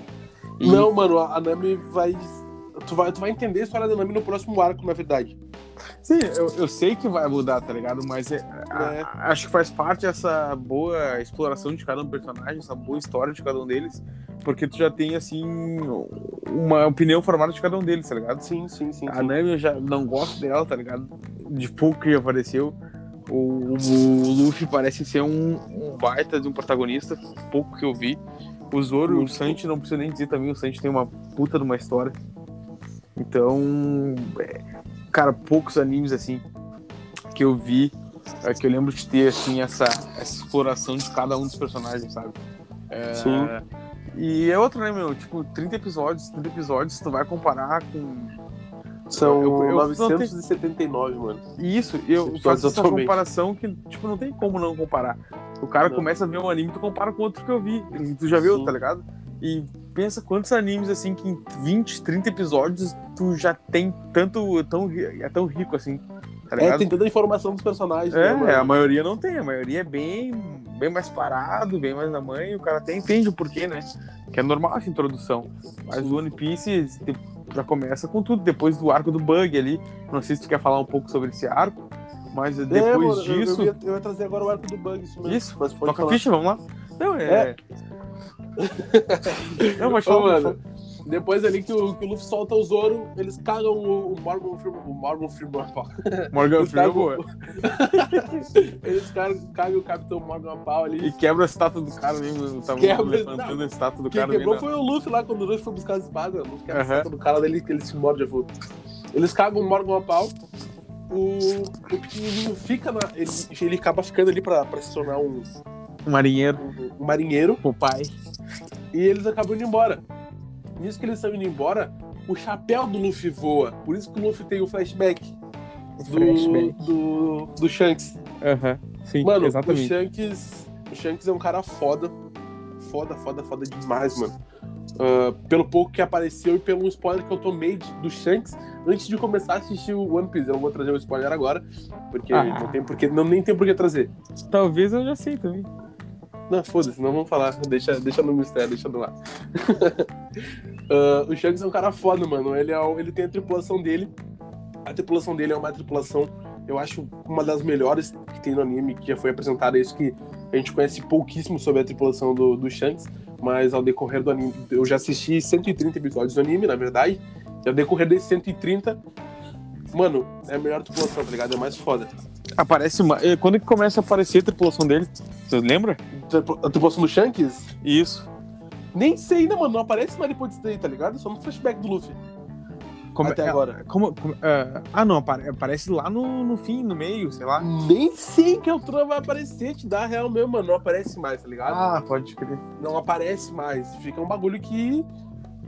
E-
Não, mano, a a Nami vai. tu, vai, tu vai entender a história da Nami no próximo arco, na verdade.
Sim, eu, eu sei que vai mudar, tá ligado? Mas é, a-
É.
acho que faz parte dessa boa exploração de cada um personagem, essa boa história de cada um deles, porque tu já tem, assim, uma opinião formada de cada um deles, tá ligado?
Sim, sim, sim.
A
sim.
Nami eu já não gosto dela, tá ligado? De pouco que apareceu. O, o Luffy parece ser um, um baita de um protagonista, pouco que eu vi. O Zoro e o. Sanji, não precisa nem dizer também, o Sanji tem uma puta de uma história. Então, é, cara, poucos animes assim que eu vi, é, que eu lembro de ter assim essa, essa exploração de cada um dos personagens, sabe? É,
Sim.
E é outro, né, meu? Tipo, 30 episódios, 30 episódios, tu vai comparar com
São
Eu- eu- eu não
979, mano.
Isso, eu faço essa
atualmente.
comparação que, tipo, não tem como não comparar. O cara
Não.
começa a ver um anime, tu compara com outro que eu vi. Tu já viu,
Sim.
tá ligado? E pensa quantos animes, assim, que em 20, 30 episódios tu já tem tanto, tão, é tão rico, assim, tá
É, tem toda a informação dos personagens. né,
É,
mano?
a maioria não tem, a maioria é bem, bem mais parado, bem mais na mãe, o cara até entende o porquê, né? Que é normal essa introdução. Mas o One Piece te- já começa com tudo, depois do arco do Bug ali. Não sei se tu quer falar um pouco sobre esse arco, mas
É,
depois
mano, eu-
disso.
Eu, ia, eu ia trazer agora o arco do bug, isso mesmo.
Isso,
mas pode
Toca
falar.
ficha, vamos lá. Não, é.
É.
Não, mas
Ô,
fala,
mano,
fala.
Depois ali que o, que o Luffy solta o Zoro, eles cagam o, o Morgan Freeman. O Morgan Freeman.
Morgan Freeman é.
Eles cagam, cagam o Capitão Morgan Pau ali.
E quebra a estátua do cara mesmo. Tava
Quebra-
levantando
não.
a estátua do
Quem
cara
quebrou foi o Luffy lá, quando o Luffy foi buscar as espadas. O Luffy quebra
Aham.
a estátua do cara dele, que ele se morde a fogo. Eles cagam o Morgan a pau. O, o pequenininho fica na. Ele, ele acaba ficando ali pra, pra se tornar um,
Um marinheiro.
um, um marinheiro.
O pai.
E eles acabam indo embora. Nisso que eles estão indo embora, o chapéu do Luffy voa. Por isso que o Luffy tem o flashback do,
Flashback.
do, do Shanks.
Aham. Sim,
Mano,
exatamente.
o Shanks. O Shanks é um cara foda. Foda, foda, foda demais, mano. Ah, pelo pouco que apareceu e pelo spoiler que eu tomei de- do Shanks antes de começar a assistir o One Piece. Eu não vou trazer o spoiler agora, porque
Ah.
não tem porque, não, nem tem por que trazer.
Talvez eu já sei também.
Não, foda-se, não vamos falar. Deixa, deixa no mistério, deixa no ar. Ah, o Shanks é um cara foda, mano. Ele, é, ele tem a tripulação dele. A tripulação dele é uma tripulação, eu acho, uma das melhores que tem no anime, que já foi apresentada. Isso que a gente conhece pouquíssimo sobre a tripulação do, do Shanks, mas ao decorrer do anime. Eu já assisti 130 episódios do anime, na verdade. E ao decorrer desses 130, mano, é a melhor tripulação, tá ligado? É mais foda.
Aparece uma... eh, Quando que começa a aparecer a tripulação dele? Você lembra?
A tripulação do Shanks?
Isso.
Nem sei ainda, mano. Não aparece mais depois disso daí, tá ligado? Só no flashback do Luffy.
Como-
Até
é-
agora.
Como, como- é, ah, não, apare- aparece lá no, no fim, no meio, sei lá.
Nem sei que altura vai aparecer, te dá real mesmo, mano. Não aparece mais, tá ligado?
Ah, pode crer.
Não aparece mais. Fica um bagulho que.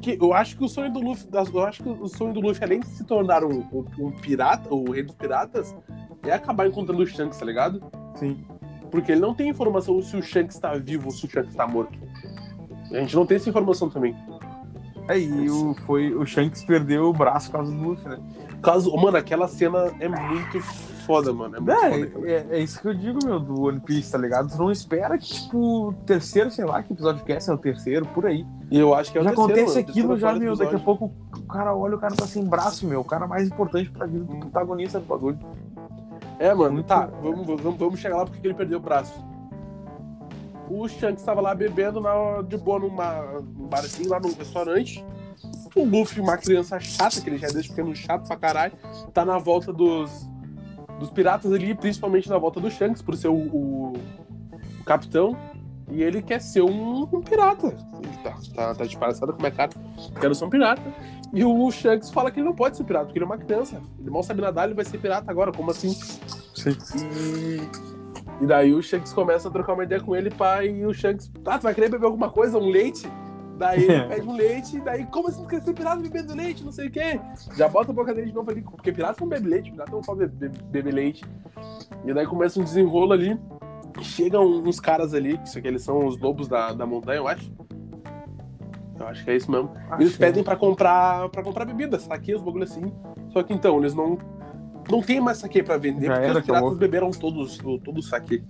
que eu acho que o sonho do Luffy. Eu acho que o sonho do Luffy, além de se tornar um, um, um pirata, o rei dos piratas, é acabar encontrando o Shanks, tá ligado?
Sim.
Porque ele não tem informação se o Shanks tá vivo ou se o Shanks tá morto. A gente não tem essa informação também.
Aí o, foi, o Shanks perdeu o braço por causa do Luffy, né?
Caso, mano, aquela cena é muito foda, mano. É muito foda.
É, é, é isso que eu digo, meu, do One Piece, tá ligado? Tu não espera que, tipo, o terceiro, sei lá, que episódio que é, se é o terceiro, por aí.
E eu acho que é o
já
terceiro,
acontece
mano,
aquilo,
terceiro
já, meu, daqui a pouco o cara olha, o cara tá sem braço, meu. O cara mais importante pra vida do protagonista do bagulho.
É, mano,
Muito-
tá, vamos, vamos, vamos chegar lá porque ele perdeu o braço. O Shanks estava lá bebendo na, de boa numa, num barzinho lá num restaurante. O Luffy, uma criança chata, que ele já é desde pequeno chato pra caralho, tá na volta dos, dos piratas ali, principalmente na volta do Shanks, por ser o, o- o capitão. E ele quer ser um, um pirata. Ele tá, tá, tá de palhaçada com a minha cara. Quero ser um pirata. E o Shanks fala que ele não pode ser pirata, porque ele é uma criança. Ele mal sabe nadar, ele vai ser pirata agora. Como assim?
Sim.
E, e daí o Shanks começa a trocar uma ideia com ele, pai, e o Shanks, ah, tu vai querer beber alguma coisa? Um leite? Daí ele pede um leite, e daí, como assim quer ser pirata bebendo leite? Não sei o quê. Já bota a boca dele de novo ali, porque pirata não bebe leite, pirata não pode beber, leite. E daí começa um desenrolo ali. Chegam uns caras ali, que isso aqui eles são os lobos da, da montanha, eu acho. Eu acho que é isso mesmo. Eles pedem pra comprar para comprar bebida, saque, os bagulho assim. Só que então, eles não não tem mais saque pra vender,
Já
porque os piratas
acabou.
beberam todos todo o saque.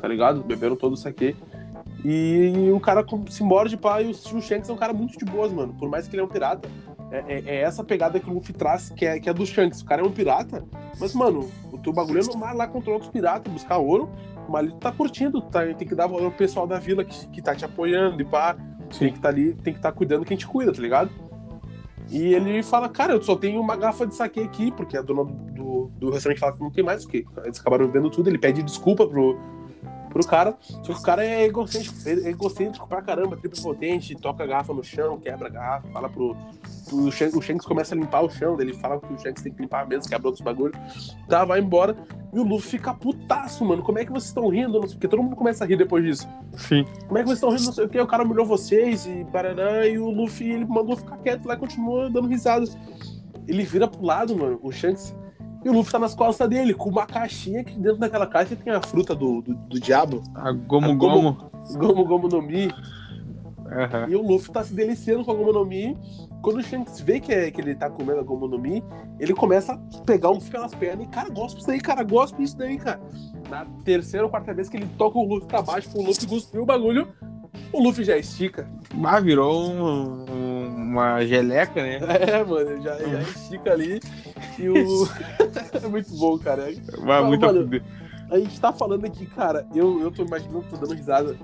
Tá ligado? Beberam todo o saque. E o cara se morde pá, e o, o Shanks é um cara muito de boas, mano. Por mais que ele é um pirata, É, é, é essa pegada que o Luffy traz, que é, que é do Shanks. O cara é um pirata, mas, mano, o teu bagulho é no mar lá contra outros piratas, buscar ouro, mas tu tá curtindo, tá, tem que dar valor ao pessoal da vila que, que tá te apoiando e pá. Tem que estar tá ali, tem que estar tá cuidando quem te cuida, tá ligado? E ele fala, cara, eu só tenho uma garrafa de saque aqui, porque a dona do, do restaurante fala que não tem mais o quê. Eles acabaram bebendo tudo, ele pede desculpa pro, pro cara. Só que o cara é egocêntrico, é egocêntrico pra caramba, triplo potente, toca a garrafa no chão, quebra a garrafa, fala pro. pro Shanks, o Shanks começa a limpar o chão, ele fala que o Shanks tem que limpar mesmo, quebra outros bagulho. Tá, vai embora. E o Luffy fica putaço, mano. Como é que vocês estão rindo? Porque todo mundo começa a rir depois disso.
Sim.
Como é que vocês estão rindo? Não sei o que. O cara humilhou vocês e paraná. E o Luffy, ele mandou ficar quieto lá e continua dando risadas. Ele vira pro lado, mano, o Shanks. E o Luffy tá nas costas dele, com uma caixinha que dentro daquela caixa tem a fruta do, do, do diabo.
A Gomu Gomu.
Gomu Gomu no Mi. Uhum. E o Luffy tá se deliciando com a Gomu no Mi. Quando o Shanks vê que, é, que ele tá comendo a Gomu no Mi, ele começa a pegar o Luffy pelas pernas e, cara, gosta disso daí, cara, gosta disso daí, cara. Na terceira ou quarta vez que ele toca o Luffy pra baixo, pro Luffy cuspir o bagulho, o Luffy já estica.
Ah, virou um, um, uma geleca, né?
É, mano, já, já estica ali. E o. é muito bom, cara.
Vai muito mano,
a gente tá falando aqui, cara, eu, eu tô imaginando, tô dando risada,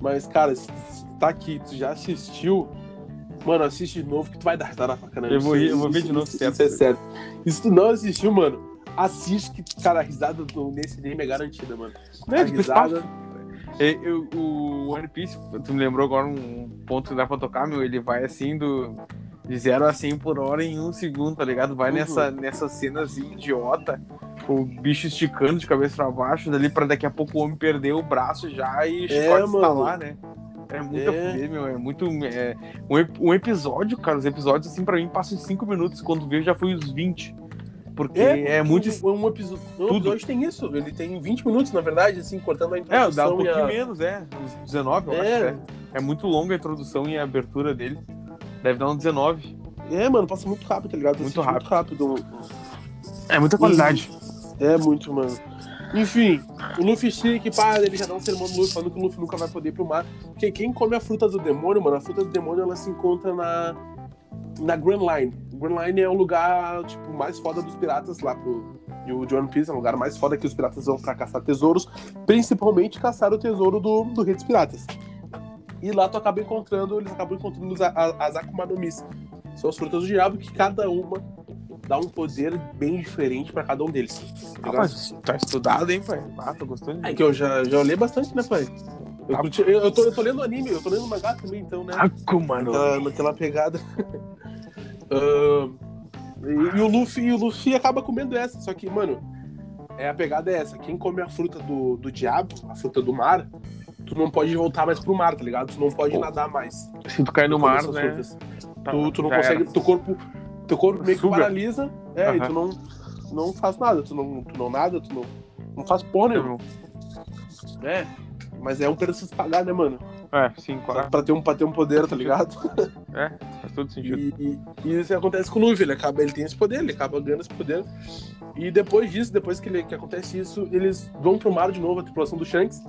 mas, cara, se tá aqui, tu já assistiu, mano, assiste de novo que tu vai dar risada pra caramba.
Eu vou, eu vou ver de novo,
certo. Isso é certo. E se tu não assistiu, mano, assiste que, cara, a risada nesse anime é garantida, mano.
É, a risada... É, eu, o One Piece, tu me lembrou agora um ponto que dá pra tocar, meu, ele vai assim do de 0 a 100 por hora em um segundo, tá ligado? Vai uhum. nessa, nessa cena assim, idiota, o bicho esticando de cabeça pra baixo, dali pra daqui a pouco o homem perder o braço já e
é, lá,
né? É muito é. meu. É muito. É, um, um, episódio, cara, os episódios, assim, pra mim, passam 5 minutos. Quando vejo, já foi os 20. Porque é, é muito.
Um, um episódio, um tudo. episódio tem isso. Ele tem 20 minutos, na verdade, assim, cortando a introdução.
É, dá um pouquinho a... menos, é. Uns 19, eu é. acho. É. é muito longa a introdução e a abertura dele. Deve dar um 19.
É, mano, passa muito rápido, tá ligado?
Muito rápido.
muito rápido.
É muita qualidade.
E... É muito, mano. Enfim, o Luffy chique, pá, ele já dá um sermão no Luffy falando que o Luffy nunca vai poder ir pro mar. Porque quem come a fruta do demônio, mano, a fruta do demônio ela se encontra na, na Grand Line. Grand Line é o lugar, tipo, mais foda dos piratas lá pro. E o One Piece é o lugar mais foda que os piratas vão pra caçar tesouros, principalmente caçar o tesouro do, do Rei dos Piratas. E lá tu acaba encontrando, eles acabam encontrando as, as Akuma no Mis. São as frutas do diabo que cada uma dá um poder bem diferente pra cada um deles.
Ah, mas tá estudado, hein, pai? Ah, tô gostando.
É que eu já, já olhei bastante, né, pai? Eu, curti, eu, eu, tô, eu tô lendo anime, eu tô lendo mangá também, então, né?
Akuma no
naquela pegada. Uh, e, e, o Luffy, e o Luffy acaba comendo essa, só que, mano, é, a pegada é essa. Quem come a fruta do, do diabo, a fruta do mar, tu não pode voltar mais pro mar, tá ligado? Tu não pode oh. nadar mais.
Se tu cair no mar, né?
Tá, tu, tu não consegue. Teu corpo teu corpo meio que paralisa, é, uhum. e tu não, não faz nada, tu não, tu não nada, tu não, não faz porra nenhuma. É, mas é um preço se pagar, né, mano?
É, sim, claro.
Pra ter um, pra ter um poder, tá ligado?
É, faz todo sentido.
E, e, e, isso acontece com o Luffy, ele, acaba, ele tem esse poder, ele acaba ganhando esse poder. E depois disso, depois que, ele, que acontece isso, eles vão pro mar de novo, a tripulação do Shanks.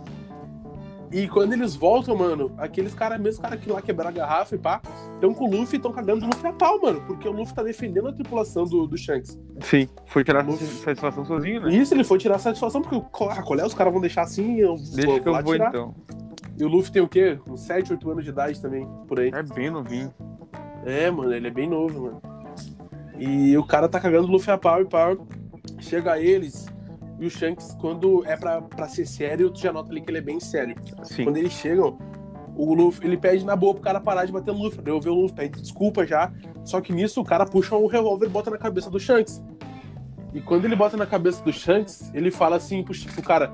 E quando eles voltam, mano, aqueles caras, mesmo cara que lá quebraram a garrafa e pá, estão com o Luffy e estão cagando o Luffy a pau, mano. Porque o Luffy tá defendendo a tripulação do, do Shanks.
Sim, foi tirar Luffy... satisfação sozinho, né?
Isso, ele foi tirar satisfação, porque ah, qual é? Os caras vão deixar assim. Eu
Deixa vou, que eu vou tirar. então.
E o Luffy tem o quê? Uns 7, 8 anos de idade também, por aí.
É bem novinho.
É, mano, ele é bem novo, mano. E o cara tá cagando o Luffy a pau e pau. Chega a eles e o Shanks, quando é pra, pra ser sério, tu já nota ali que ele é bem sério.
Sim.
Quando eles chegam, o Luffy, ele pede na boa pro cara parar de bater no Luffy. Eu ver o Luffy, pede desculpa já. Só que nisso o cara puxa um revólver e bota na cabeça do Shanks. E quando ele bota na cabeça do Shanks, ele fala assim pro, pro cara: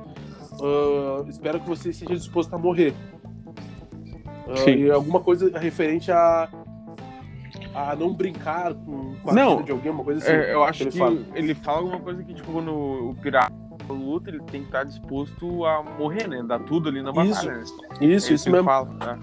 uh, Espero que você esteja disposto a morrer. Uh, e alguma coisa referente a a não brincar com, com a
não,
vida de alguém, uma coisa assim.
É, eu acho que, ele, que fala. ele, fala. alguma coisa que, tipo, quando o pirata luta, ele tem que estar disposto a morrer, né? Dar tudo ali na batalha.
Isso,
né?
isso,
é
isso mesmo.
Fala, tá?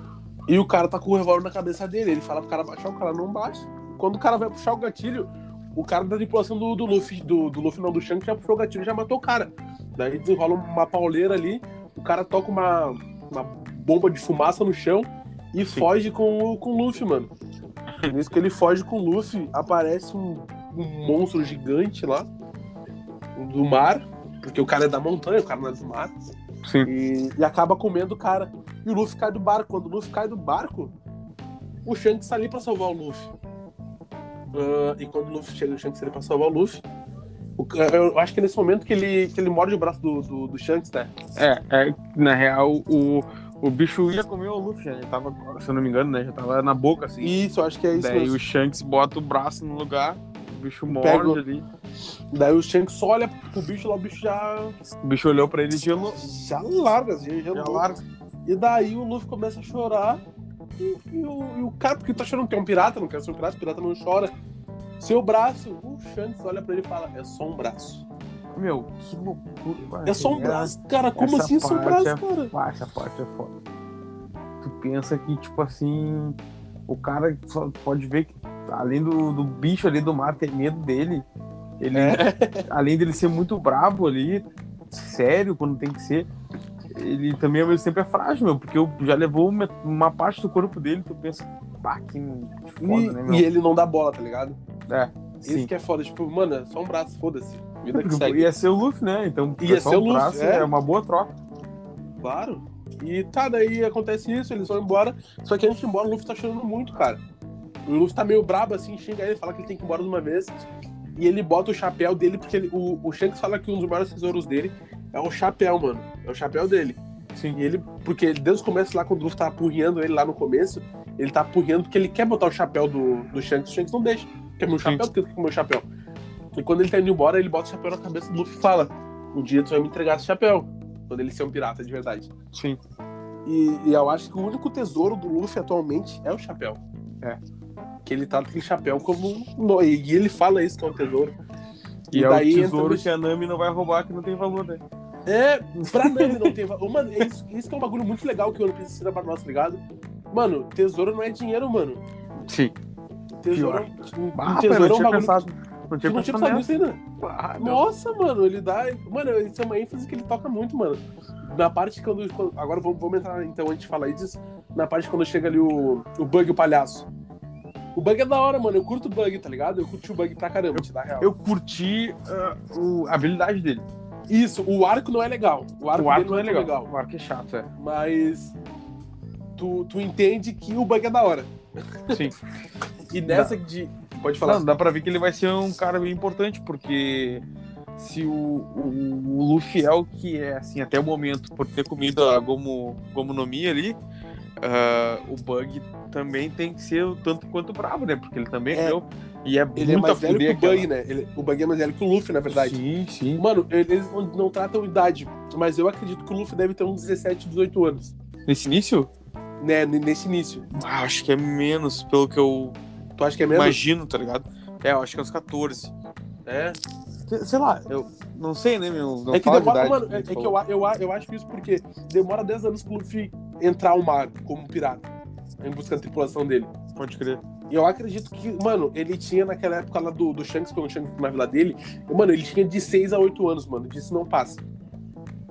E o cara tá com o revólver na cabeça dele. Ele fala pro cara baixar, o cara não baixa. Quando o cara vai puxar o gatilho, o cara da tripulação do, do Luffy, do, do Luffy não, do Shanks, já puxou o gatilho e já matou o cara. Daí desenrola uma pauleira ali, o cara toca uma, uma bomba de fumaça no chão e Sim. foge com, com o Luffy, mano. Nisso que ele foge com o Luffy, aparece um, um monstro gigante lá do mar, porque o cara é da montanha, o cara não é do mar,
Sim.
e, e acaba comendo o cara. E o Luffy cai do barco. Quando o Luffy cai do barco, o Shanks tá ali pra salvar o Luffy. Ah, e quando o Luffy chega, o Shanks tá ali pra salvar o Luffy. o eu acho que é nesse momento que ele, que ele morde o braço do, do, do Shanks, né?
É, é, na real, o, o bicho ia comer o Luffy, já tava, se eu não me engano, né? Já tava na boca, assim.
Isso, acho que é isso
Daí
mesmo.
o Shanks bota o braço no lugar, o bicho
Pega
morde ali.
Daí o Shanks olha pro bicho lá, o bicho já,
O bicho olhou pra ele e gelou.
já larga, assim, já,
Já
larga.
larga.
E daí o Luffy começa a chorar. E, e o, e o cara, porque tá achando que é um pirata, não quer ser um pirata, o pirata não chora. Seu braço, o Shanks olha pra ele e fala: É só um braço.
Meu, que loucura.
É só um braço, cara. Como assim é só um braço,
é
cara?
Ah, essa parte é foda. Tu pensa que, tipo assim, o cara só pode ver que, além do, do bicho ali do mar ter medo dele, ele,
É.
além dele ser muito brabo ali, sério quando tem que ser, ele também ao mesmo tempo é frágil, meu, porque já levou uma, uma parte do corpo dele, tu pensa, pá, que foda,
E,
né, meu?
e ele não dá bola, tá ligado?
É,
Esse
sim.
que é foda. Tipo, mano, é só um braço, foda-se. Vida que segue.
Ia ser o Luffy, né? Então,
Ia
só
ser o Luffy,
braço
é.
é uma boa troca.
Claro. E tá, daí acontece isso, eles vão embora. Só que antes de ir embora, o Luffy tá chorando muito, cara. O Luffy tá meio brabo assim, xinga ele, fala que ele tem que ir embora de uma vez. E ele bota o chapéu dele, porque ele- o, o Shanks fala que um dos maiores tesouros dele é o chapéu, mano. É o chapéu dele.
Sim.
E ele, porque ele, desde o começo lá, quando o Luffy tá apurriando ele lá no começo, ele tá apurriando porque ele quer botar o chapéu do, do Shanks. O Shanks não deixa. Quer meu chapéu? Porque quer meu chapéu. E quando ele tá indo embora, ele bota o chapéu na cabeça do Luffy e fala: Um dia tu vai me entregar esse chapéu. Quando ele ser um pirata de verdade.
Sim.
E, e eu acho que o único tesouro do Luffy atualmente é o chapéu.
É.
Que ele tá com aquele chapéu como. E ele fala isso que é um tesouro.
E,
E
é o tesouro
entra-
que a Nami não vai roubar, que não tem valor, né?
É, pra Nami não tem. va- Uma, isso, isso que é um bagulho muito legal que o One Piece ensina pra nós, tá ligado? Mano, tesouro não é dinheiro, mano.
Sim.
Tesouro,
Pior.
um,
Ah,
tesouro
eu
é
não
um bagulho.
pensado. Não tinha
não tinha
pensado
nisso ainda?
Ah.
Nossa, mano, ele dá. Mano, isso é uma ênfase que ele toca muito, mano. Na parte quando. quando- agora vamos, vamos entrar, então, antes de falar disso. Na parte quando chega ali o, o Bug e o palhaço. O Bug é da hora, mano. Eu curto o Bug, tá ligado? Eu curti o Bug pra caramba, te dá real.
Eu curti ah, o- a habilidade dele.
Isso, o arco não é legal. O arco,
o arco
dele
não é
tão
legal. O arco é chato, é.
Mas. Tu, tu entende que o Bug é da hora.
Sim.
E nessa de. Pode falar.
Não, dá pra ver que ele vai ser um cara bem importante, porque se o, o, o Luffy é o que é, assim, até o momento, por ter comido a Gomu, no Mi ali, ah, o Bug também tem que ser o tanto quanto bravo, né? Porque ele também
É.
é. E é
ele é
muito
mais velho que o Bug,
aquela-
né? Ele- o Bug é mais velho que o Luffy, na verdade.
Sim, sim.
Mano, eles não, não tratam idade, mas eu acredito que o Luffy deve ter uns 17, 18 anos.
Nesse início?
Né, nesse início.
Ah, acho que é menos, pelo que eu
Tu acha que é mesmo?
imagino, tá ligado? É, eu acho que é uns 14.
É.
Sei- lá, eu não sei, né, meu? Não
é que
de
demora,
idade,
mano, é, é que eu, eu, eu acho isso porque demora 10 anos pro Luffy entrar ao mar como pirata. Em busca da tripulação dele.
Pode crer.
E eu acredito que, mano, ele tinha naquela época lá do, do Shanks, quando o Shanks na vila dele, mano, ele tinha de 6 a 8 anos, mano. Disso não passa.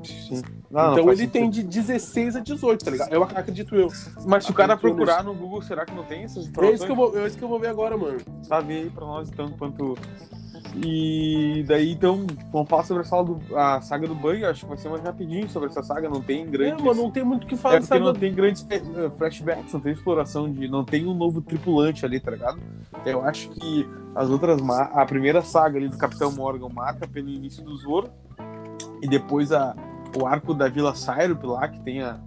Sim. Ah, não
então ele
sentido.
tem de 16 a 18, tá ligado? Eu ac- acredito eu.
Mas se o cara
Acredito
procurar no Google, será que não tem essas
É
informações?
isso, que eu vou, é isso que eu vou ver agora, mano.
Sabe aí pra nós, então, enquanto... E daí, então, vamos falar sobre a, sala do- a saga do Bug, acho que vai ser mais rapidinho sobre essa saga, não tem
É,
grandes...
mano, não tem muito o que falar
É porque não tem grandes eh, flashbacks, não tem exploração de. não tem um novo tripulante ali, tá ligado? Eu acho que as outras. A primeira saga ali do Capitão Morgan marca pelo início do Zoro. E depois a, o arco da Vila Syrup lá, que tem a,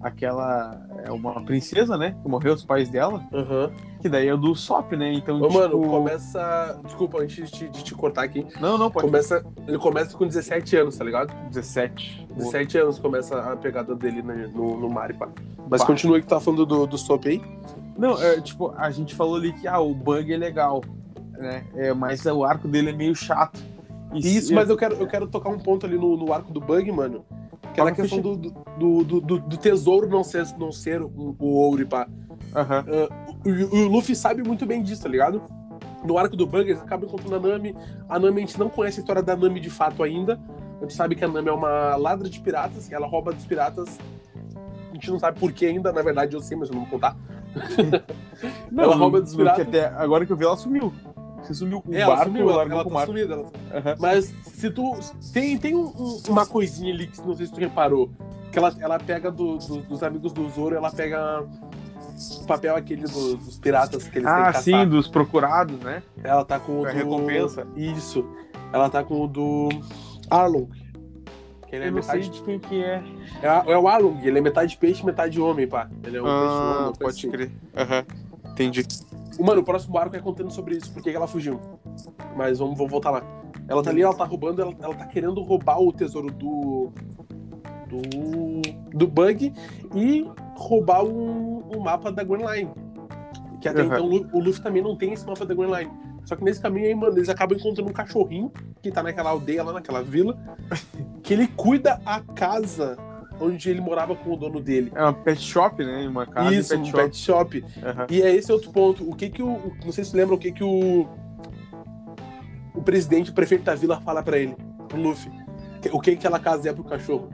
aquela. É uma princesa, né? Que morreu os pais dela.
Aham.
Que daí é do Sop, né? Então,
Ô,
tipo...
mano, começa. Desculpa, antes de, de te cortar aqui.
Não, não, pode.
Começa... Ele começa com 17 anos, tá ligado?
17.
17 anos começa a pegada dele no, no mar e pá. Mas
Pá.
continua que tá falando do, do Sop aí.
Não, é, tipo, a gente falou ali que ah, o bug é legal, né? É, mas o arco dele é meio chato.
Isso, mas eu quero, eu quero tocar um ponto ali no, no arco do Bug, mano. Que é na
Toca a
questão do, do, do, do, tesouro não ser, não ser o, o ouro e pá.
Aham.
O, o- Luffy sabe muito bem disso, tá ligado? No arco do Bug, eles acabam encontrando a Nami. A Nami, a gente não conhece a história da Nami de fato ainda. A gente sabe que a Nami é uma ladra de piratas, que ela rouba dos piratas. A gente não sabe por que ainda, na verdade eu sei, mas eu não vou contar.
Não,
ela rouba dos piratas.
até agora que eu vi, ela sumiu. Você sumiu com o
É, ela
barco,
sumiu, ela,
largou
ela tá
barco.
sumida. ela-
Aham.
Mas se tu. Tem, tem um- um- uma coisinha ali que não sei se tu reparou. Que ela, ela pega do- do- dos amigos do Zoro, ela pega o papel aquele do- dos piratas que eles têm
Ah, sim, dos procurados, né?
Ela tá com o
A
do...
recompensa.
Isso. Ela tá com o do Arlong. Que ele é
Eu não sei
metade...
de quem que é.
É, é o Arlong, ele é metade peixe, metade homem, pá. Ele é um peixe
Ah,
uma coisa
pode
assim.
crer. Aham. Entendi.
Mano, o próximo arco é contando sobre isso, porque que ela fugiu. Mas vamos, vamos voltar lá. Ela tá ali, ela tá roubando, ela, ela tá querendo roubar o tesouro do. do. do Bug e roubar um, um mapa da Grand Line. Que até
Uhum.
então o o Luffy também não tem esse mapa da Grand Line. Só que nesse caminho aí, mano, eles acabam encontrando um cachorrinho que tá naquela aldeia lá, naquela vila, que ele cuida a casa onde ele morava com o dono dele.
É uma pet shop, né? Uma casa
Isso,
de
um
pet shop.
pet shop.
Aham.
E é esse outro ponto. O que que o. Não sei se você lembra o que que o. O presidente, o prefeito da vila fala pra ele, pro Luffy. O que que aquela casa é pro cachorro?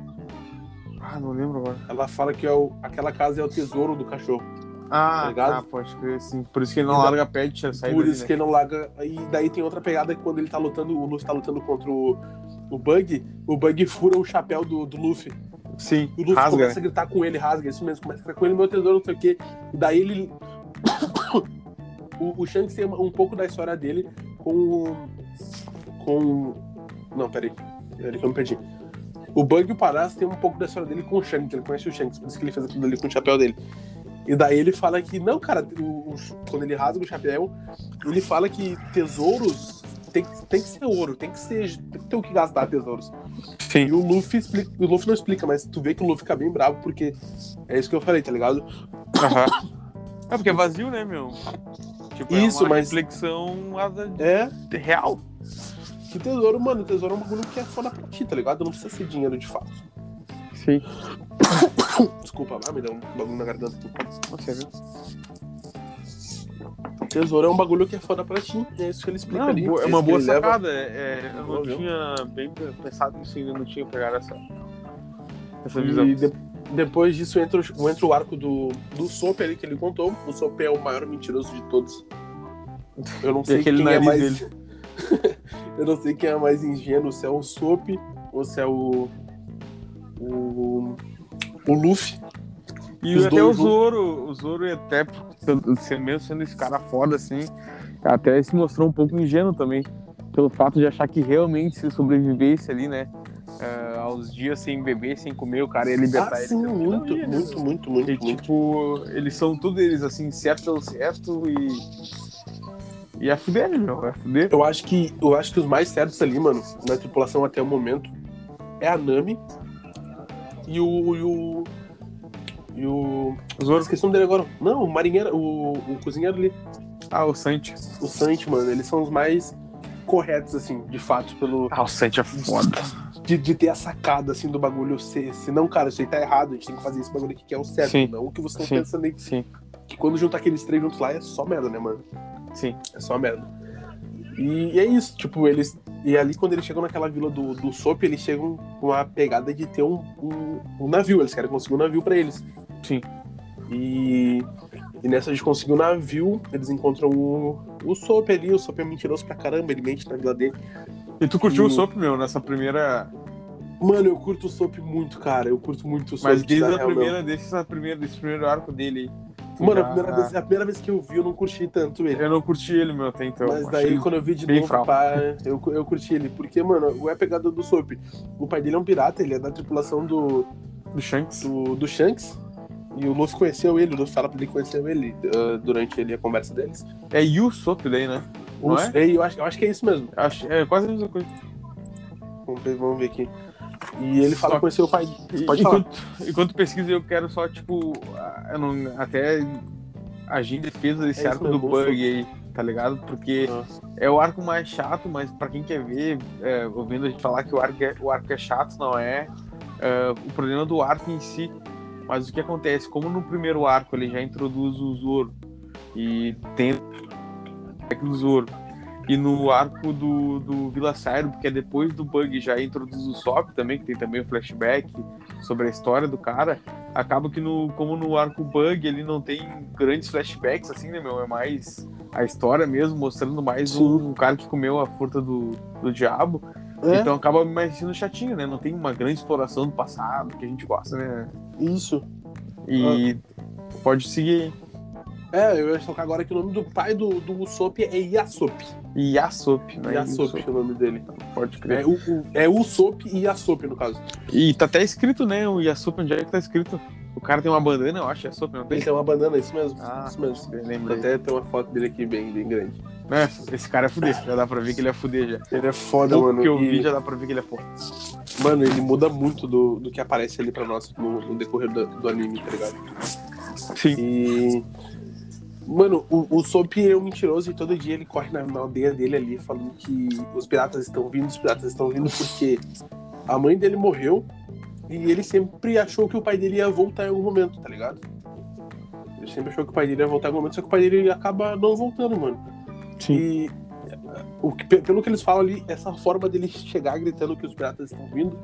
Ah, não lembro agora.
Ela fala que é o, aquela casa é o tesouro do cachorro.
Ah, tá, pode crer, sim. Por isso que ele não
E
larga a pet, já sai
Por isso
né?
que ele não larga. E daí tem outra pegada que quando ele tá lutando, o Luffy tá lutando contra o, o Bug, o Bug fura o chapéu do, do Luffy.
Sim,
o Luffy
rasga.
começa a gritar com ele, rasga, isso mesmo, começa a gritar com ele, meu tesouro, não sei o quê. E daí ele. o, o Shanks tem um pouco da história dele com. Com. Não, peraí. Peraí que eu me perdi. O Bug e o Paras tem um pouco da história dele com o Shanks, ele conhece o Shanks, por isso que ele fez aquilo ali com o chapéu dele. E daí ele fala que, não, cara, o- o- quando ele rasga o chapéu, ele fala que tesouros tem, que- tem que ser ouro, tem que ser. Tem que ter o que gastar tesouros.
Sim.
E o Luffy explica, o Luffy não explica, mas tu vê que o Luffy fica bem bravo, porque é isso que eu falei, tá ligado?
Aham. É porque é vazio, né, meu? Tipo,
Isso,
é uma
mas-
reflexão
É,
real.
que tesouro, mano, tesouro é um bagulho que é foda pra ti, tá ligado? Não precisa ser dinheiro de fato.
Sim.
Desculpa lá, me deu um bagulho na garganta.
Você viu?
Tesouro é um bagulho que é foda pra ti, é isso que ele explica
Não,
ali.
é uma boa
leva.
sacada. é- é, eu não tinha bem pensado nisso ainda, não tinha pegado essa, essa visão.
E de- depois disso entra, o- entra o arco do, do Sop ali que ele contou. O Sop é o maior mentiroso de todos. Eu não sei
aquele
quem é mais. eu não sei quem é mais ingênuo, se é o Sop ou se é o. O. O Luffy.
E
Os
até o Zoro, o Zoro e até mesmo sendo esse cara foda assim, até se mostrou um pouco ingênuo também, pelo fato de achar que realmente se sobrevivesse ali, né, eh, aos dias sem beber, sem comer, o cara ia libertar
Ah,
ele.
sim, muito, muito,
meu?
muito, muito,
E,
muito.
tipo, eles são todos eles, assim, certo pelo certo e. E é fuder, né, meu? É fuder.
Eu acho que eu acho que os mais certos ali, mano, na tripulação até o momento, é a Nami e o. E o. E o.
Zoro.
Esqueci o nome dele agora. Não, o marinheiro, o, o cozinheiro ali.
Ah, o Santi.
O Santi, mano, eles são os mais corretos, assim, de fato, pelo.
Ah, o Santi é foda.
De, de ter a sacada, assim, do bagulho ser. Se não, cara, isso aí tá errado, a gente tem que fazer esse bagulho aqui que é o certo,
Sim.
não o que estão
Sim.
pensando aí.
Sim,
Que quando juntar aqueles três juntos lá é só merda, né, mano?
sim.
É só merda. E, e é isso, tipo, eles. E ali, quando eles chegam naquela vila do, do Sop, eles chegam com a pegada de ter um, um, um navio. Eles querem conseguir um navio pra eles.
Sim.
E, e nessa de conseguir um navio, eles encontram o, o Sop ali. O Sop é mentiroso pra caramba, ele mente na vila dele.
E tu curtiu
E-
o Sop, meu, nessa primeira.
Mano, eu curto o Sop muito, cara. Eu curto muito o Sop.
Mas desde a
real, meu.
primeira, desde essa primeira, desse primeiro arco dele
Mano, a primeira, vez, a primeira vez que eu vi, eu não curti tanto ele.
Eu não curti ele, meu, até então.
Mas daí, quando eu vi de novo,
fraco.
pá, eu, eu curti ele. Porque, mano, o é a pegada do Sop. O pai dele é um pirata, ele é da tripulação do,
Do Shanks.
do, do Shanks. E o Luffy conheceu ele, o Luffy fala pra ele conheceu ele ah, durante ali a conversa deles.
É Yu daí, né? Não é?
e eu, acho, eu acho que é isso mesmo.
Acho, é quase a mesma coisa.
Vamos ver, vamos ver aqui. E ele fala
Só-
que conheceu o pai.
E-
Pode falar.
enquanto, enquanto pesquisa, eu quero só, tipo, eu não, até agir em defesa desse
É
arco do bug aí, tá ligado? Porque
Ah.
é o arco mais chato, mas pra quem quer ver, é, ouvindo a gente falar que o arco é, o arco é chato, não é, é, o problema do arco em si. Mas o que acontece? Como no primeiro arco ele já introduz o Zoro e tem o Zoro. E no arco do, do Vila Sairo, porque é depois do bug já introduz o Sop também, que tem também o flashback sobre a história do cara. Acaba que no, como no arco bug ele não tem grandes flashbacks, assim, né, meu? É mais a história mesmo, mostrando mais um, um, cara que comeu a fruta do, do diabo. É. Então acaba mais sendo chatinho, né? Não tem uma grande exploração do passado que a gente gosta, né?
Isso.
E ah. pode seguir.
É, eu ia tocar agora que o nome do pai do, do Usopp é Yasop.
Yasop,
né? Yasop é o nome dele.
Pode crer.
É o, o, é Usopp e Yasop, no caso.
E tá até escrito, né? O Yasop, onde é que tá escrito? O cara tem uma bandana, eu acho, Yasop, não tem?
Ele tem uma bandana, isso mesmo.
Ah,
isso mesmo.
Lembrei.
Até tem uma foto dele aqui bem, bem grande.
É, esse cara é fuder, já dá pra ver que ele é fuder já.
Ele é foda, mano.
que eu e... vi já dá pra ver que ele é foda.
Mano, ele muda muito do, do que aparece ali pra nós no, no decorrer do, do anime, tá ligado?
Sim.
E Mano, o, o Soap é um mentiroso e todo dia ele corre na, na, aldeia dele ali falando que os piratas estão vindo, os piratas estão vindo porque a mãe dele morreu e ele sempre achou que o pai dele ia voltar em algum momento, tá ligado? Ele sempre achou que o pai dele ia voltar em algum momento, só que o pai dele acaba não voltando, mano.
Sim.
E o que, pelo que eles falam ali, essa forma dele chegar gritando que os piratas estão vindo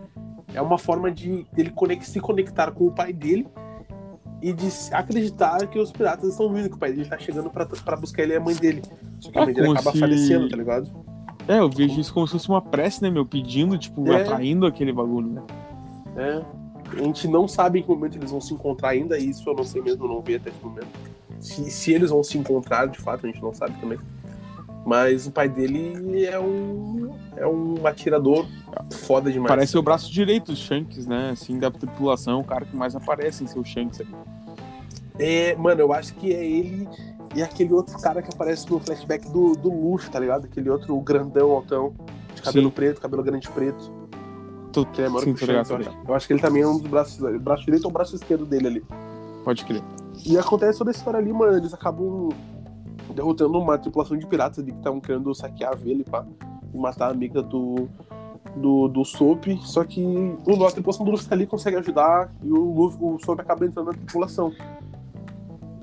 é uma forma de ele se conectar com o pai dele e de acreditar que os piratas estão vindo, que o pai dele tá chegando pra, pra buscar ele e a mãe dele. Só que a é mãe dele acaba se... falecendo, tá ligado?
É, eu vejo isso como se fosse uma prece, né, meu? Pedindo, tipo, é. atraindo aquele bagulho, né?
É. A gente não sabe em que momento eles vão se encontrar ainda, e isso eu não sei mesmo, não vi até esse momento. Se, se eles vão se encontrar, de fato, a gente não sabe também. Mas o pai dele é um. é um atirador foda demais.
Parece o braço direito dos Shanks, né? Assim, da tripulação, o cara que mais aparece em seu Shanks ali.
É, mano, eu acho que é ele e aquele outro cara que aparece no flashback do, do Luffy, tá ligado? Aquele outro grandão, altão, de cabelo Sim. preto, cabelo grande preto.
Tu, que é maior Sim, que o Shanks,
eu, acho. eu acho que ele também é um dos braços. Braço direito ou braço esquerdo dele ali.
Pode crer.
E acontece toda essa história ali, mano. Eles acabam derrotando uma tripulação de piratas ali que estavam querendo saquear a vila e, e matar a amiga do, do, do Soap, só que o, a tripulação do Luffy tá ali consegue ajudar e o, Luffy, o Soap acaba entrando na tripulação.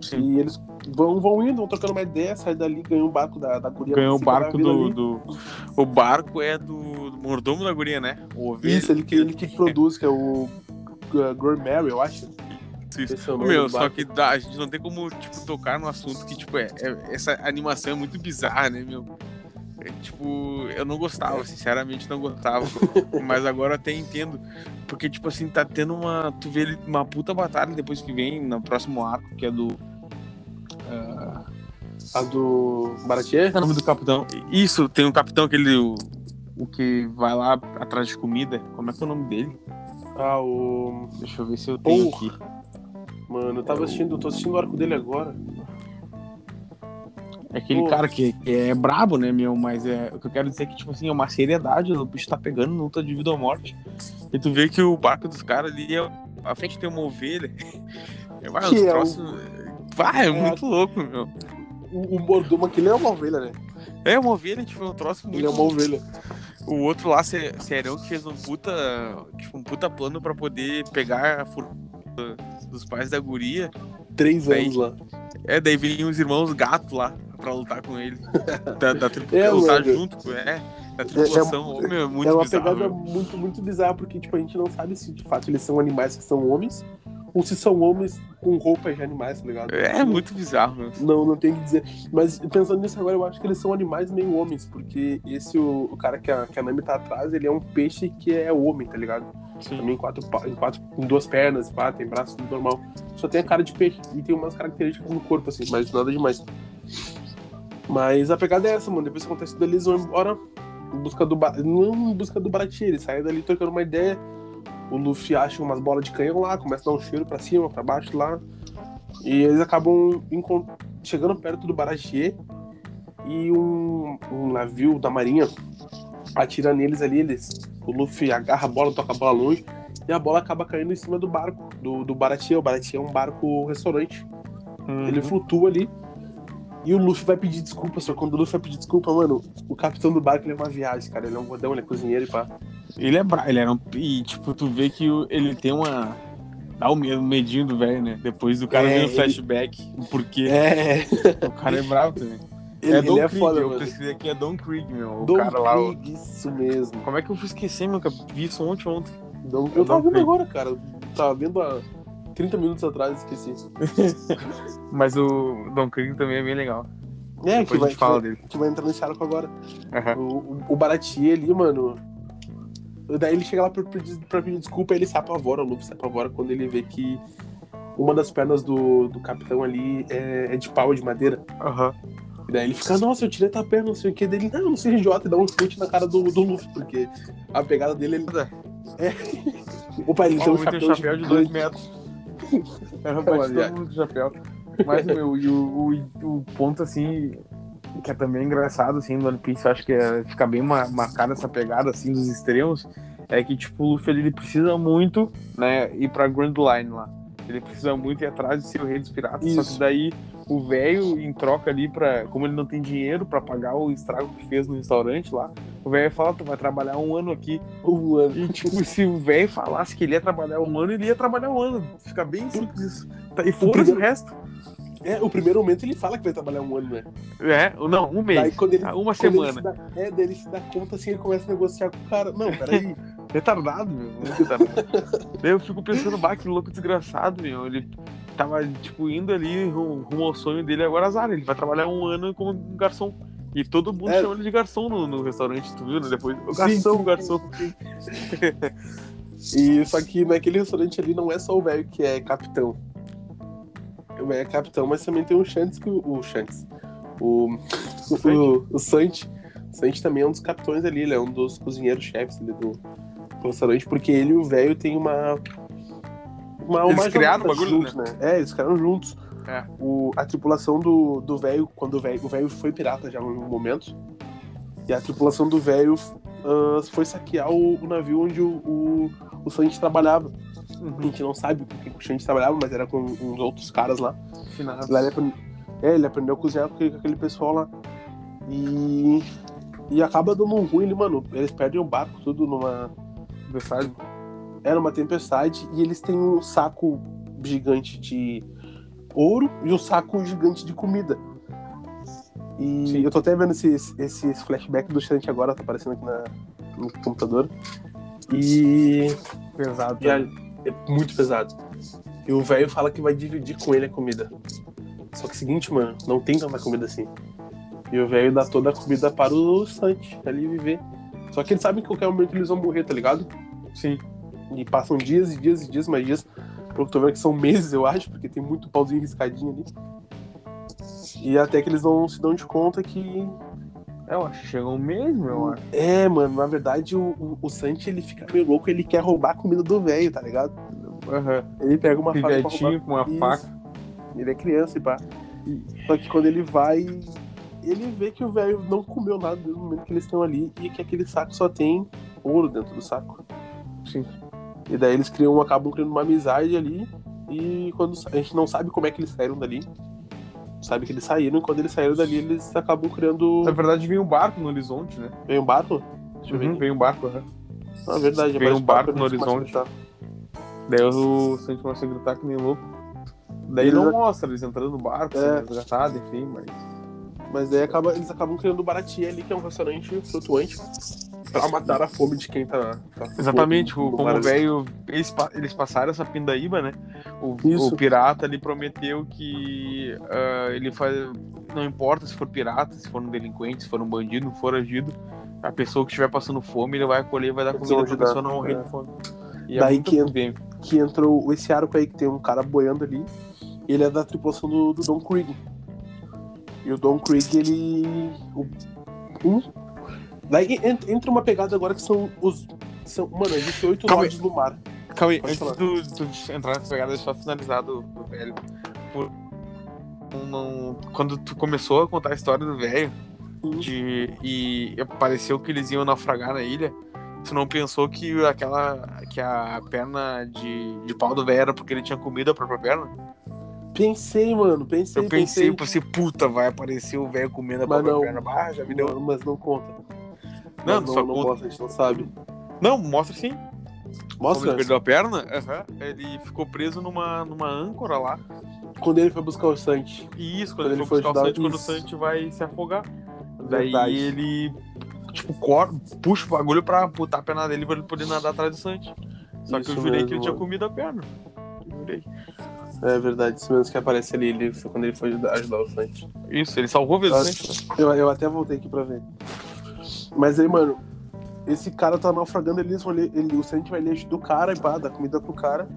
Sim. E eles vão, vão indo, vão trocando uma ideia, sai dali, ganha um barco da, da guria.
Ganha o barco do, do, O barco é do, do, mordomo da guria, né?
O ovelha. Isso, ele que, ele que produz, que é o uh, Mary, eu acho.
Isso. É meu, só que dá, a gente não tem como, tipo, tocar no assunto que, tipo, é, é essa animação é muito bizarra, né, meu? É, tipo, eu não gostava, sinceramente não gostava. mas agora até entendo. Porque, tipo assim, tá tendo uma. Tu vê uma puta batalha depois que vem no próximo arco, que é do. Uh...
A do Baratier?
É o nome do capitão. Isso, tem um capitão que ele. O, o que vai lá atrás de comida. Como é que é o nome dele?
Ah, o.
Deixa eu ver se eu tenho aqui.
Mano, eu tava assistindo, tô assistindo o arco dele agora.
É aquele Pô. cara que, que, é brabo, né, meu? Mas é, o que eu quero dizer é que, tipo assim, é uma seriedade. O bicho tá pegando luta de vida ou morte. E tu vê que o barco dos caras ali, é, à frente tem uma ovelha. Vai, os é troços... O... Vai, é, é muito louco, meu.
O, o mordomo aqui não é uma ovelha, né?
É uma ovelha, tipo, é um troço muito.
Ele é uma ovelha.
O outro lá, Serão, que fez um puta, tipo, um puta plano pra poder pegar a dos pais da guria.
Três daí, anos lá.
É, daí vinham os irmãos gato lá pra lutar com ele. Da, da tripulação, é, lutar mano. junto com é, da tripulação. É, é, muito
é uma
bizarro,
pegada muito, muito bizarra, porque tipo, a gente não sabe se de fato eles são animais que são homens ou se são homens com roupas de animais, tá ligado?
É, é muito bizarro, meu.
Não, não tem que dizer. Mas pensando nisso agora, eu acho que eles são animais meio homens, porque esse, o, o cara que a, que a Nami tá atrás, ele é um peixe que é homem, tá ligado? Sim. Também em quatro, em quatro, com duas pernas, pá, tem braço normal. Só tem a cara de peixe e tem umas características no corpo, assim, mas nada demais. Mas a pegada é essa, mano. Depois que acontece tudo, eles vão embora em busca do. Não em busca do Baratinha, eles saem dali trocando uma ideia o Luffy acha umas bolas de canhão lá, começa a dar um cheiro pra cima, pra baixo lá. E eles acabam chegando perto do Baratie e um, um, navio da marinha atira neles ali, eles, o Luffy agarra a bola, toca a bola longe e a bola acaba caindo em cima do barco, do, do Baratie. O Baratie é um barco restaurante. Uhum. Ele flutua ali. E o Luffy vai pedir desculpa, só quando o Luffy vai pedir desculpa, mano, o capitão do barco ele é uma viagem, cara. Ele é um rodão, ele é cozinheiro e pá.
Ele é bravo, ele era um. E, tipo, tu vê que ele tem uma. Dá o medinho do velho, né? Depois do cara é, ver o flashback, o porquê.
É.
O cara é bravo também.
Ele
é
ele
Don
é
Krieg,
foda,
eu
mano.
pesquisei aqui, é Don Krieg, meu. O
Dom
cara lá. o-
Krieg, isso mesmo.
Como é que eu fui esquecer, meu? que eu Vi isso ontem, ontem. É
Eu tava
Dom
vendo
Krieg.
agora, cara. Tava vendo há 30 minutos atrás, esqueci.
Mas o Don Krieg também é bem legal.
É,
Depois
que
a
vai,
gente fala
que, vai,
dele.
que vai entrar nesse arco agora.
Aham.
O, o, Baratier ali, mano. Daí ele chega lá pra, pedir- pra pedir desculpa e ele se apavora, o Luffy se apavora quando ele vê que uma das pernas do, do capitão ali é, é de pau, de madeira.
Aham.
E daí ele fica, nossa, eu tirei tua perna, não sei o que. Dele, não, não seja idiota, e dá um chute na cara do, do Luffy, porque a pegada dele ele. É. Opa, ele tem um chapéu,
chapéu de 2
gigante.
metros.
Olha,
bate todo mundo com chapéu. Mas, meu, e o, o, o ponto, assim, que é também engraçado, assim, do One Piece, eu acho que é, fica bem ma- marcada essa pegada, assim, dos extremos, é que, tipo, o Luffy, ele, precisa muito, né, ir pra Grand Line lá. Ele precisa muito ir atrás de ser o rei dos piratas, só
Isso.
que daí o velho, em troca ali, pra, como ele não tem dinheiro pra pagar o estrago que fez no restaurante lá, o velho fala, tu vai trabalhar um ano aqui.
Um ano.
E, tipo, se o velho falasse que ele ia trabalhar um ano, ele ia trabalhar um ano. Fica bem simples isso. Tá, E foda-se o
primeiro-
resto.
É, o primeiro momento ele fala que vai trabalhar um ano, né?
É, não, um mês.
Daí quando ele,
Ah, uma
quando ele
semana.
se dá- é, daí ele se dá conta assim, ele começa a negociar com o cara. Não, peraí.
Retardado, meu. Retardado. Daí eu fico pensando, bah, que louco desgraçado, meu. Ele tava, tipo, indo ali ru- rumo ao sonho dele, agora azar. Ele vai trabalhar um ano como um garçom. E todo mundo
É.
chama ele de garçom no, no restaurante, tu viu? né? Depois, o
Sim,
garçom,
sim,
garçom.
E só que naquele restaurante ali não é só o velho que é capitão. O velho é capitão, mas também tem o Shanks que o, o Shanks. O o, o, o Santi. O Santi também é um dos capitões ali, ele é um dos cozinheiros-chefes ali do, do restaurante, porque ele e o velho tem uma. uma
Eles
uma
criaram
jornada
o bagulho,
juntos, né? É, eles criaram juntos.
É.
O, a tripulação do do velho, quando o velho foi pirata já em um momento, e a tripulação do velho ah, foi saquear o, o navio onde o, o, o Sanji trabalhava. A gente não sabe com quem o Sanji trabalhava, mas era com uns outros caras lá. Lá ele, aprend... é, ele aprendeu a cozinhar com aquele, pessoal lá. E. E acaba dando um ruim, ele, mano. Eles perdem o barco tudo numa.
Verdade.
Era uma tempestade e eles têm um saco gigante de ouro e um saco gigante de comida. E
Sim.
eu tô até vendo esses, esses flashbacks do Shanti agora, tá aparecendo aqui na, no computador. E.
Pesado.
e a- é muito pesado. E o velho fala que vai dividir com ele a comida. Só que é o seguinte, mano, não tem tanta comida assim. E o velho dá toda a comida para o Santi ali viver. Só que eles sabem que qualquer momento eles vão morrer, tá ligado?
Sim.
E passam dias e dias e dias, mais dias. Tô vendo que são meses, eu acho, porque tem muito pauzinho riscadinho ali. E até que eles não se dão de conta que.
É, eu acho que chegou mesmo, eu acho.
É, mano, na verdade o, o, o Santi ele fica meio louco, ele quer roubar a comida do velho, tá ligado?
Aham.
Ele pega uma faca roubar.
com uma faca.
Ele é criança e pá. Só que quando ele vai, ele vê que o velho não comeu nada desde o momento que eles estão ali e que aquele saco só tem ouro dentro do saco.
Sim.
E daí eles criam, acabam criando uma amizade ali. E quando a gente não sabe como é que eles saíram dali. Sabe que eles saíram, e quando eles saíram dali, eles acabam criando.
Na verdade, vem um barco no horizonte, né?
Vem um barco? Deixa eu ver.
Uhum,
aqui.
vem um barco, aham.
Ah, verdade,
Vem um barco no horizonte. Daí o Santos começa a gritar que nem louco. Daí
Eles
não mostra eles entrando no barco,
É.
sendo resgatados, enfim, mas.
Mas daí acaba, eles acabam criando o Baratie ali, que é um restaurante flutuante. Pra matar a fome de quem tá. tá
Exatamente,
fome
o- como o velho. Eles, eles passaram essa pindaíba, né? O, o pirata ali prometeu que ah, ele faz. Não importa se for pirata, se for um delinquente, se for um bandido, um foragido, a pessoa que estiver passando fome, ele vai acolher e vai dar
Eles
comida pra pessoa não morrer
é.
de fome. E
Daí
é
que-
bem.
que entrou esse arco aí que tem um cara boiando ali. Ele é da tripulação do, do Don Krieg. E o Don Krieg, ele. O, um, daí en- entra uma pegada agora que são os. São, mano, existem oito
Calma aí.
lords no mar.
Calma aí, antes
falar.
do, do entrar nessa pegada, só finalizar do, do velho. Por- não- quando tu começou a contar a história do velho, de, e pareceu que eles iam naufragar na ilha, tu não pensou que aquela que a perna de, de pau do velho era porque ele tinha comido a própria perna?
Pensei, mano, pensei.
Eu pensei, pensei, puta, vai aparecer o velho comendo a
Mas
própria
não.
perna. Ah, já me deu.
Mas não conta.
Não,
Mas
só
não, não
conta.
mostra, a gente não sabe.
Não, mostra sim. Como
Mostra.
ele perdeu a perna, aham, ele ficou preso numa, numa âncora lá.
Quando ele foi buscar o Santi.
Isso, quando,
Quando
ele
foi
buscar o Santi, quando o
isso.
Santi vai se afogar. Daí
Verdade.
ele, tipo, cor, puxa o bagulho pra botar a perna dele pra ele poder nadar atrás do Santi. Só que eu
Isso
jurei
mesmo,
que ele tinha
mano.
comido a perna. Jurei.
É verdade, isso mesmo que aparece ali, ele, quando ele foi ajudar, ajudar o Santi.
Isso, ele salvou a vida do Santi.
Eu, eu até voltei aqui pra ver. Mas aí, mano, esse cara tá naufragando, eles vão ler, ele, o Santi vai ler do cara e pá, dar comida pro cara.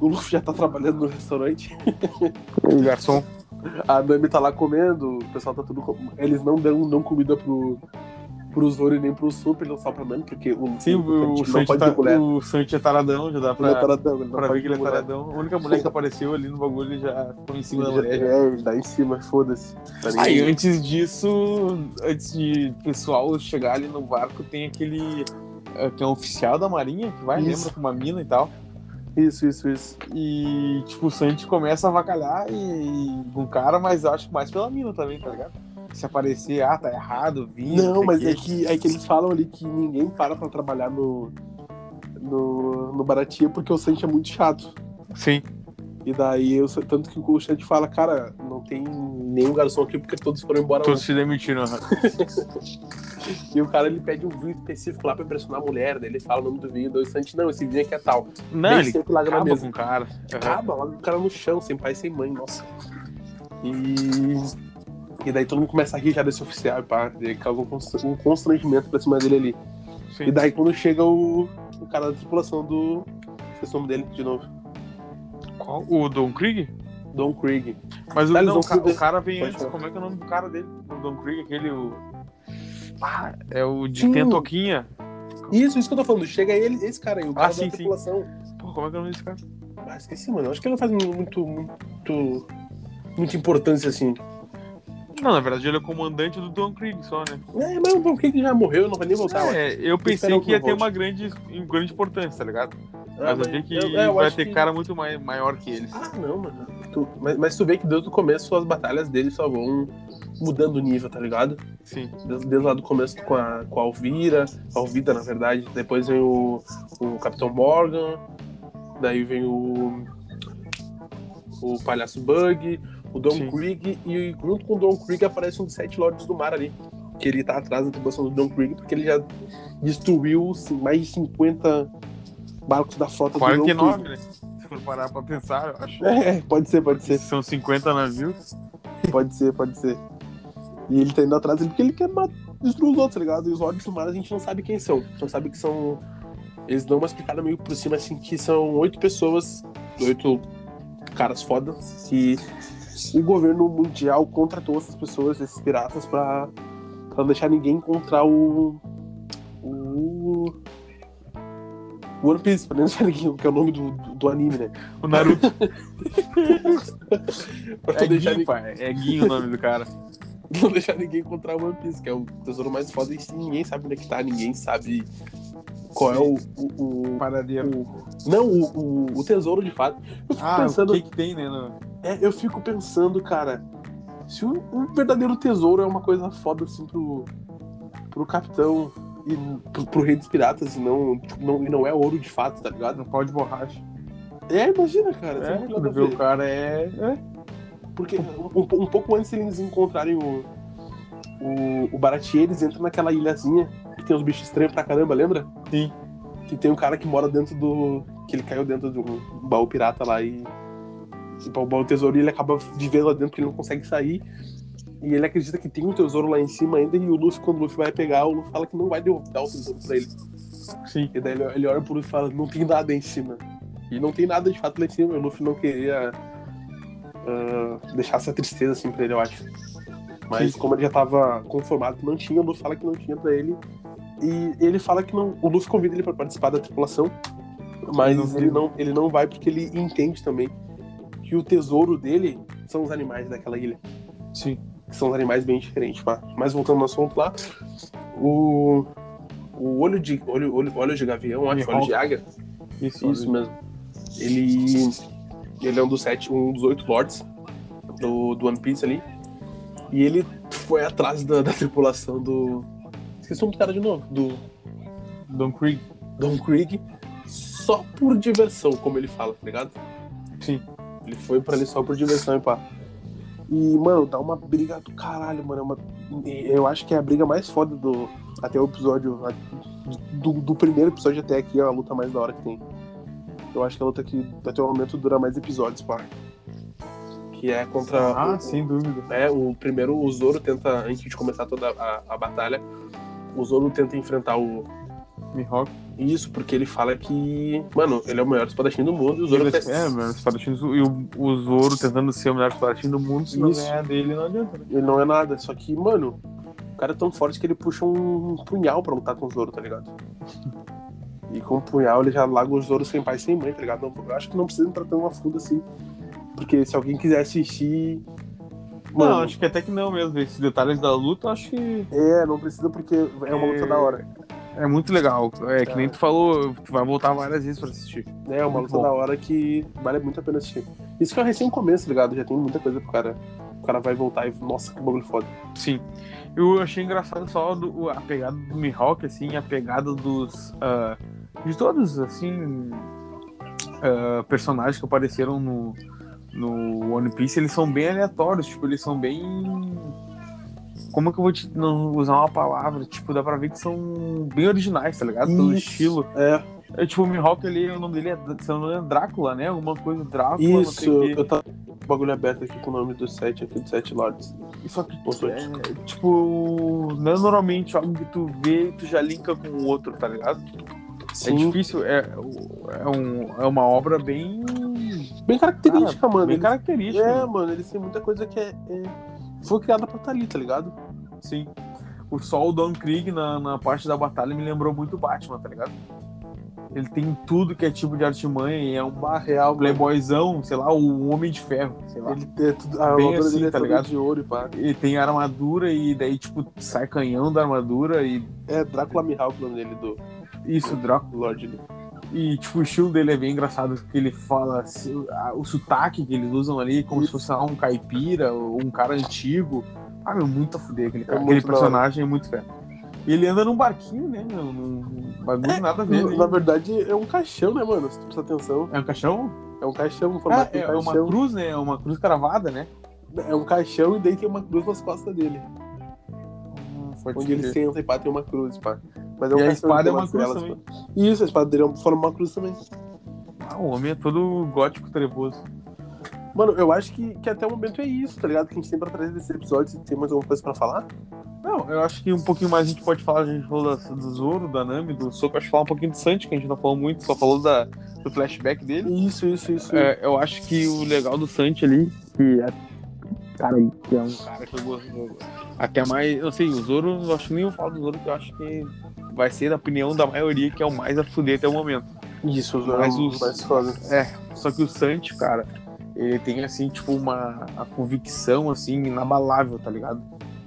O Luffy já tá trabalhando no restaurante.
O garçom.
A Nami tá lá comendo, o pessoal tá tudo. Eles não dão, dão comida pro, pro Zoro e nem pro Super, não só pra Nami, porque o,
Sim, o, o,
pode
tá, o é taradão, já dá
Ele é
pra,
taradão,
pra ver que ele é
ter mulher.
taradão. A única mulher que apareceu ali no bagulho já ficou em cima da.
É, dá em cima, foda-se. Tá
Aí antes disso, antes de o pessoal chegar ali no barco, tem aquele que é um oficial da marinha, que vai,
Isso.
lembra, com uma mina e tal.
Isso, isso, isso.
E, tipo, o Santi começa a avacalhar e, com o cara, mas eu acho que mais pela mina também, tá ligado? Se aparecer, ah, tá errado, vinho.
Não, mas
quê.
é que, é que eles falam ali que ninguém para pra trabalhar no, no, no Baratia porque o Santi é muito chato.
Sim.
E daí, eu, tanto que o Santi fala, cara, não tem nenhum garçom aqui porque todos foram embora
Todos se demitiram.
E o cara, ele pede um vinho específico lá pra impressionar a mulher, daí ele fala o nome do vinho, daí o Santi, não, esse vinho aqui é tal.
Não,
Bem
ele
sempre larga na
acaba
mesa.
com o cara.
Acaba, logo o cara no chão, sem pai, sem mãe, nossa. E... E daí todo mundo começa a rir já desse oficial, pá, daí causa um const- constrangimento pra cima dele ali.
Sim.
E daí quando chega o, o cara da tripulação do. Esqueci o nome dele de novo.
Qual? O Don Krieg?
Don Krieg.
Mas o, não, o, ca- o cara vem antes. Como é que é o nome do cara dele? O Don Krieg, aquele. O... Ah, é o de
Sim.
tem a toquinha.
Isso, isso que eu tô falando. Chega ele, esse cara aí, o cara
Ah, sim,
da
sim.
tripulação.
Pô, como é que é o nome desse cara?
Ah, esqueci, mano. Acho que ele não faz muito. muito. muita importância assim.
Não, na verdade ele é o comandante do Don Krieg só, né?
É, mas o Don Krieg já morreu, não vai nem voltar.
É, eu pensei que
que
ia ter uma grande, uma grande importância, tá ligado?
Ah,
Mas eu vi que
eu- eu
vai ter
que-
cara muito mai- maior que eles.
Ah, não, mano. Tu- mas, mas tu vê que desde o começo as batalhas dele só vão mudando o nível, tá ligado?
Sim.
Desde, desde lá do começo com a, com a Alvira, a Alvida, na verdade. Depois vem o, o Capitão Morgan, daí vem o. o Palhaço Bug, o Don
Sim.
Krieg, e junto com o Don Krieg aparece um dos sete Lords do Mar ali. Que ele tá atrás da tripulação do Don Krieg, porque ele já destruiu assim, mais de 50 barcos da frota do Don
49, né? Se for parar pra pensar, eu acho.
Krieg. É, pode ser, pode ser.
São 50 navios.
Pode ser, pode ser. E ele tá indo atrás dele porque ele quer destruir os outros, tá ligado? E os Lords do Mar a gente não sabe quem são. A gente não sabe que são. Eles dão uma explicada meio por cima, assim, que são oito pessoas, oito caras fodas, que o governo mundial contratou essas pessoas, esses piratas, pra, pra não deixar ninguém encontrar o. O. o One Piece, pra não deixar ninguém, que é o nome do, do, do anime, né?
O Naruto. É Guinho, pai. É Guinho o nome do cara.
não deixar ninguém encontrar o One Piece, que é o tesouro mais foda e ninguém sabe onde é que tá, ninguém sabe qual é o. o, o-
Paradeiro.
o- não, o, o, o tesouro de fato. Eu fico
Ah,
pensando.
o que que tem, né? no-
é, eu fico pensando, cara, se um, um verdadeiro tesouro é uma coisa foda assim pro, pro capitão e pro, pro rei dos piratas e não, tipo, não, e não é ouro de fato, tá ligado?
No pau de borracha.
É, imagina, cara.
É, quando vê o cara é... é.
Porque um, um pouco antes de eles encontrarem o, o, o Baratier, eles entram naquela ilhazinha que tem uns bichos estranhos pra caramba, lembra?
Sim.
Que tem um cara que mora dentro do. que ele caiu dentro de um baú pirata lá e. e o tesouro ele acaba vivendo lá dentro porque ele não consegue sair. E ele acredita que tem um tesouro lá em cima ainda, e o Luffy, quando o Luffy vai pegar, o Luffy fala que não vai devolver o tesouro pra ele.
Sim.
E daí ele, ele olha pro Luffy e fala, não tem nada em cima. E não tem nada de fato lá em cima, o Luffy não queria ah, deixar essa tristeza assim pra ele, eu acho. Mas
Sim.
como ele já tava conformado que não tinha, o Luffy fala que não tinha pra ele. E ele fala que não. O Luffy convida ele pra participar da tripulação. Mas
Não
ele não, ele não vai porque ele entende também que o tesouro dele são os animais daquela ilha
Sim.
que são os animais bem diferentes. Mas, mas voltando no assunto lá, o, o olho de olho, olho, olho de gavião, acho, olho de águia,
Isso,
isso mesmo. Ele, ele é um dos sete, um dos oito lords do, do One Piece ali. E ele foi atrás da, da tripulação do. Esqueci o nome do cara de novo, do
Don Krieg.
Don Krieg, só por diversão, como ele fala, tá ligado?
Sim.
Ele foi pra ali só por diversão e pá. E, mano, dá uma briga do caralho, mano. É uma... Eu acho que é a briga mais foda do. Até o episódio. Do, do primeiro episódio até aqui é a luta mais da hora que tem. Eu acho que a luta que até o momento dura mais episódios, pá. Que é contra.
Ah,
o,
sem dúvida.
É, o primeiro o Zoro tenta, antes de começar toda a, a batalha, o Zoro tenta enfrentar o.
Mihawk.
Isso, porque ele fala que. Mano, ele é o melhor espadachim do mundo e o Zoro
Ele- É, mano, espadachim do- e o, o Zoro tentando ser o melhor espadachim do mundo, se não ganhar dele, não adianta, né?
Ele não é nada. Só que, mano, o cara é tão forte que ele puxa um punhal pra lutar com o Zoro, tá ligado? E com o punhal ele já larga o Zoro sem pai sem mãe, tá ligado? Não- eu acho que não precisa entrar tão a fundo assim. Porque se alguém quiser assistir. Mano,
Não, acho que até que não mesmo. Esses detalhes da luta, eu acho que
é, não precisa porque é uma luta
É.
da hora.
É muito legal. É que
É.
nem tu falou, tu vai voltar várias vezes pra assistir.
É uma
Muito
luta da hora que vale muito a pena assistir. Isso que é recém começo, tá ligado? Já tem muita coisa pro cara. O cara vai voltar e. Nossa, que bagulho foda.
Sim. Eu achei engraçado só do- a pegada do Mihawk, assim, a pegada dos. ah, de todos, assim. ah, personagens que apareceram no, no One Piece, eles são bem aleatórios, tipo, eles são bem. Como é que eu vou te, não usar uma palavra? Tipo, dá pra ver que são bem originais, tá ligado? Pelo
Isso.
estilo.
É,
É, tipo, o Mihawk ali, o nome dele é, se não é Drácula, né? Alguma coisa, Drácula, não
isso. Eu tava com o bagulho aberto aqui com o nome do set aqui, do Sete Lords.
Só que, é, tipo, não é normalmente algo que tu vê e tu já linka com o outro, tá ligado? É
Sim.
difícil, é, é, um, é uma obra bem,
Bem característica, mano.
bem
Eles-
característica.
É,
mano.
mano, eles têm muita coisa que é. é- Foi criada pra estar ali, tá ligado?
Sim. O Sol Don Krieg na, na parte da batalha me lembrou muito o Batman, tá ligado? Ele tem tudo que é tipo de artimanha e é um
real,
playboyzão, sei lá, o Homem de Ferro, sei lá.
Ele é tudo, a armadura
assim,
dele é
tá ligado?
de ouro e pá.
Ele tem armadura e daí, tipo, sai canhão da armadura e
É Drácula Mihawk o nome dele, do
isso, Drácula.
Lorde.
E, tipo, o estilo dele é bem engraçado, porque ele fala se- a- o sotaque que eles usam ali, como
Isso.
se fosse ah, um caipira, ou um cara antigo. Ah, meu, muito a fuder aquele, cara.
É
aquele
da hora.
personagem é muito fé. E ele anda num barquinho, né, meu? Num bagulho nada a ver.
Na,
né?
na verdade, é um caixão, né, mano? Se tu prestar atenção.
É um caixão?
É um caixão, no formato de
é,
um
é uma
caixão.
cruz, né? É uma cruz cravada, né?
É um caixão e daí tem uma cruz nas costas dele. Onde ele senta e pá, tem uma cruz, pá. Mas é um
E a espada é uma cruz
velas,
também.
pá. Isso, a espada dele forma uma cruz também.
Ah, o homem é todo gótico trevoso.
Mano, eu acho que, que até o momento é isso, tá ligado? Que a gente tem pra trazer desse episódio. Se tem mais alguma coisa pra falar?
Não, eu acho que um pouquinho mais a gente pode falar, a gente falou da- do Zoro, da Nami, do Soko, acho que falar um pouquinho do Sanji, que a gente não falou muito, só falou da, do flashback dele.
Isso, isso, isso.
É, eu acho que o legal do Santi ali, que é, cara, que é um cara que eu gosto. Até mais. Eu sei, o Zoro, eu acho que nem eu falo do Zoro, que eu acho que vai ser da opinião da maioria, que é o mais a fuder até o momento.
Isso, os
Mas
mais,
os-
mais foda.
É, só que o Santi, cara, ele tem assim, tipo, uma a convicção assim, inabalável, tá ligado?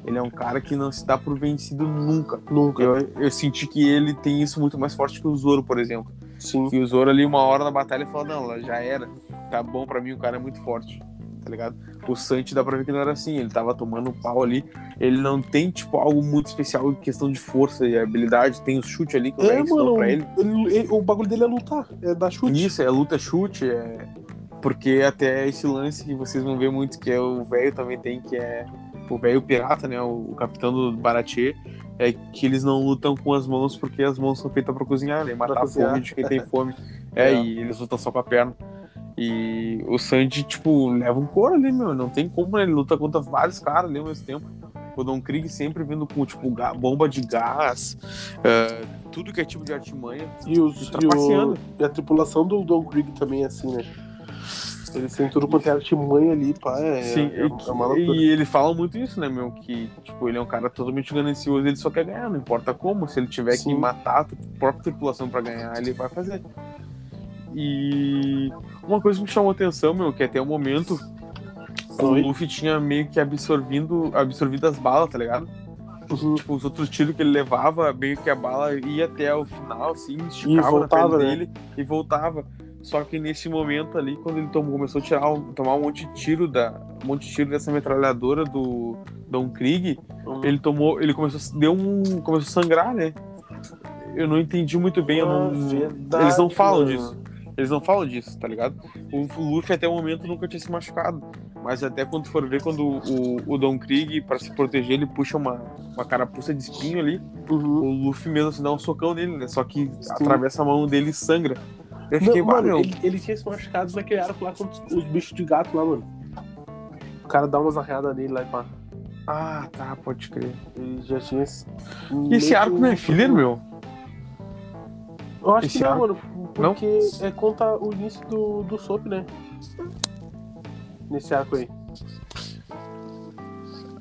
Ele é um cara que não se dá por vencido nunca.
Nunca.
Eu, eu senti que ele tem isso muito mais forte que o Zoro, por exemplo.
Sim.
E o Zoro ali, uma hora na batalha, falou, não, já era. Tá bom pra mim, o cara é muito forte. Tá ligado? O Santi dá pra ver que não era assim. Ele tava tomando um pau ali. Ele não tem, tipo, algo muito especial em questão de força e habilidade. Tem o chute ali que o
É, mano,
pra ele.
ele- ele- o bagulho dele é lutar, é dar chute.
Isso, é luta chute, é. Porque até esse lance que vocês vão ver muito, que é o velho também tem, que é o velho pirata, né? O, capitão do Baratie, é que eles não lutam com as mãos porque as mãos são feitas pra cozinhar, né? Matar a
cozinhar.
fome de quem tem fome. É,
É.
e eles lutam só com a perna. E o Sanji, tipo, leva um couro ali, meu. Não tem como, né? Ele luta contra vários caras ali ao mesmo tempo. O Don Krieg sempre vindo com, tipo, bomba de gás, ah, tudo que é tipo de artimanha.
E, os, e, o, e a tripulação do Don Krieg também é assim, né? Eles têm tudo quanto é artimanha ali, pá. É,
Sim,
é, é uma loucura.
e ele fala muito isso, né, meu? Que, tipo, ele é um cara totalmente ganancioso, ele só quer ganhar, não importa como. Se ele tiver
Sim.
que matar a própria tripulação pra ganhar, ele vai fazer. E uma coisa que me chamou atenção, meu, que até o momento o
Oi?
Luffy tinha meio que absorvindo, absorvido as balas, tá ligado?
Uhum.
Tipo, os outros tiros que ele levava, meio que a bala ia até o final, assim, esticava
voltava,
na perna
né?
dele e voltava. Só que nesse momento ali, quando ele tomou, começou a tirar, tomar um monte de tiro da, um monte de tiro dessa metralhadora do Don Krieg,
Uhum.
ele tomou, ele começou, deu um, começou a sangrar, né? Eu não entendi muito bem,
Ah,
não,
verdade,
eles não falam
mano.
disso. Eles não falam disso, tá ligado? O Luffy até o momento nunca tinha se machucado. Mas até quando for ver, quando o, o Don Krieg, pra se proteger, ele puxa uma, uma carapuça de espinho ali,
Uhum.
o Luffy mesmo assim dá um socão nele, né? Só que atravessa a mão dele e sangra. Eu fiquei,
Não,
"Bah,
mano,
meu,
ele, ele tinha se machucado naquele arco lá com os, os bichos de gato lá, mano. O cara dá umas arreadas nele lá e pá.
Ah, tá, pode crer.
Ele já tinha. esse-
E esse arco não é filler, meu?
Eu acho
Esse
que não,
arco-
mano. Porque é conta o início do, do Soap, né? Nesse arco aí.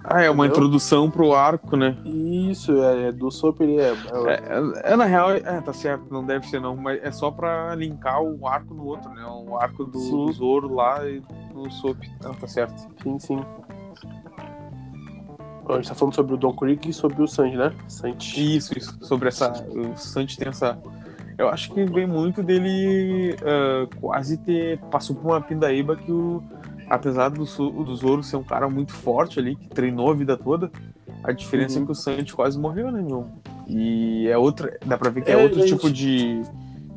Ah, é uma
Entendeu?
introdução pro arco, né?
Isso, é, é do Soap ele é. é-
É, é, na real, é, tá certo, não deve ser não, mas é só pra linkar um arco no outro, né? O arco do,
Sim.
do Zoro lá e no Soap. Não, tá certo.
Sim, sim. A gente tá falando sobre o Don Krieg e sobre o Sanji, né? Sanji.
Isso, isso. Sobre essa. O Sanji tem essa. Eu acho que vem muito dele ah, quase ter. Passou por uma pindaíba que o. Apesar do, do Zoro ser um cara muito forte ali, que treinou a vida toda, a diferença
Uhum.
é que o Sanji quase morreu, né, meu? E é outra. Dá pra ver que é,
É,
outro
gente.
tipo de.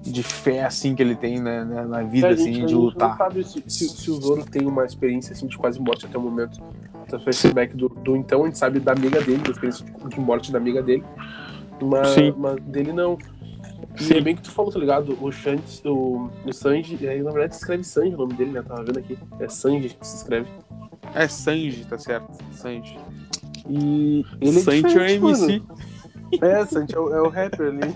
De fé, assim, que ele tem né, na, vida,
É,
assim,
gente- a
de
gente
lutar.
não sabe se, se, se o Zoro tem uma experiência assim, de quase morte até o momento. Então, flashback do, do então, a gente sabe da amiga dele, da experiência de, de morte da amiga dele. Mas, mas dele não. E
Sim.
é bem que tu falou, tá ligado? O Shanks, o, o Sanji, aí, na verdade se escreve Sanji o nome dele, né? Tava vendo aqui. É Sanji que se escreve.
É Sanji, tá certo? Sanji.
E ele é
Sanji é o MC.
mano. É, Sanji é o, é o rapper ali.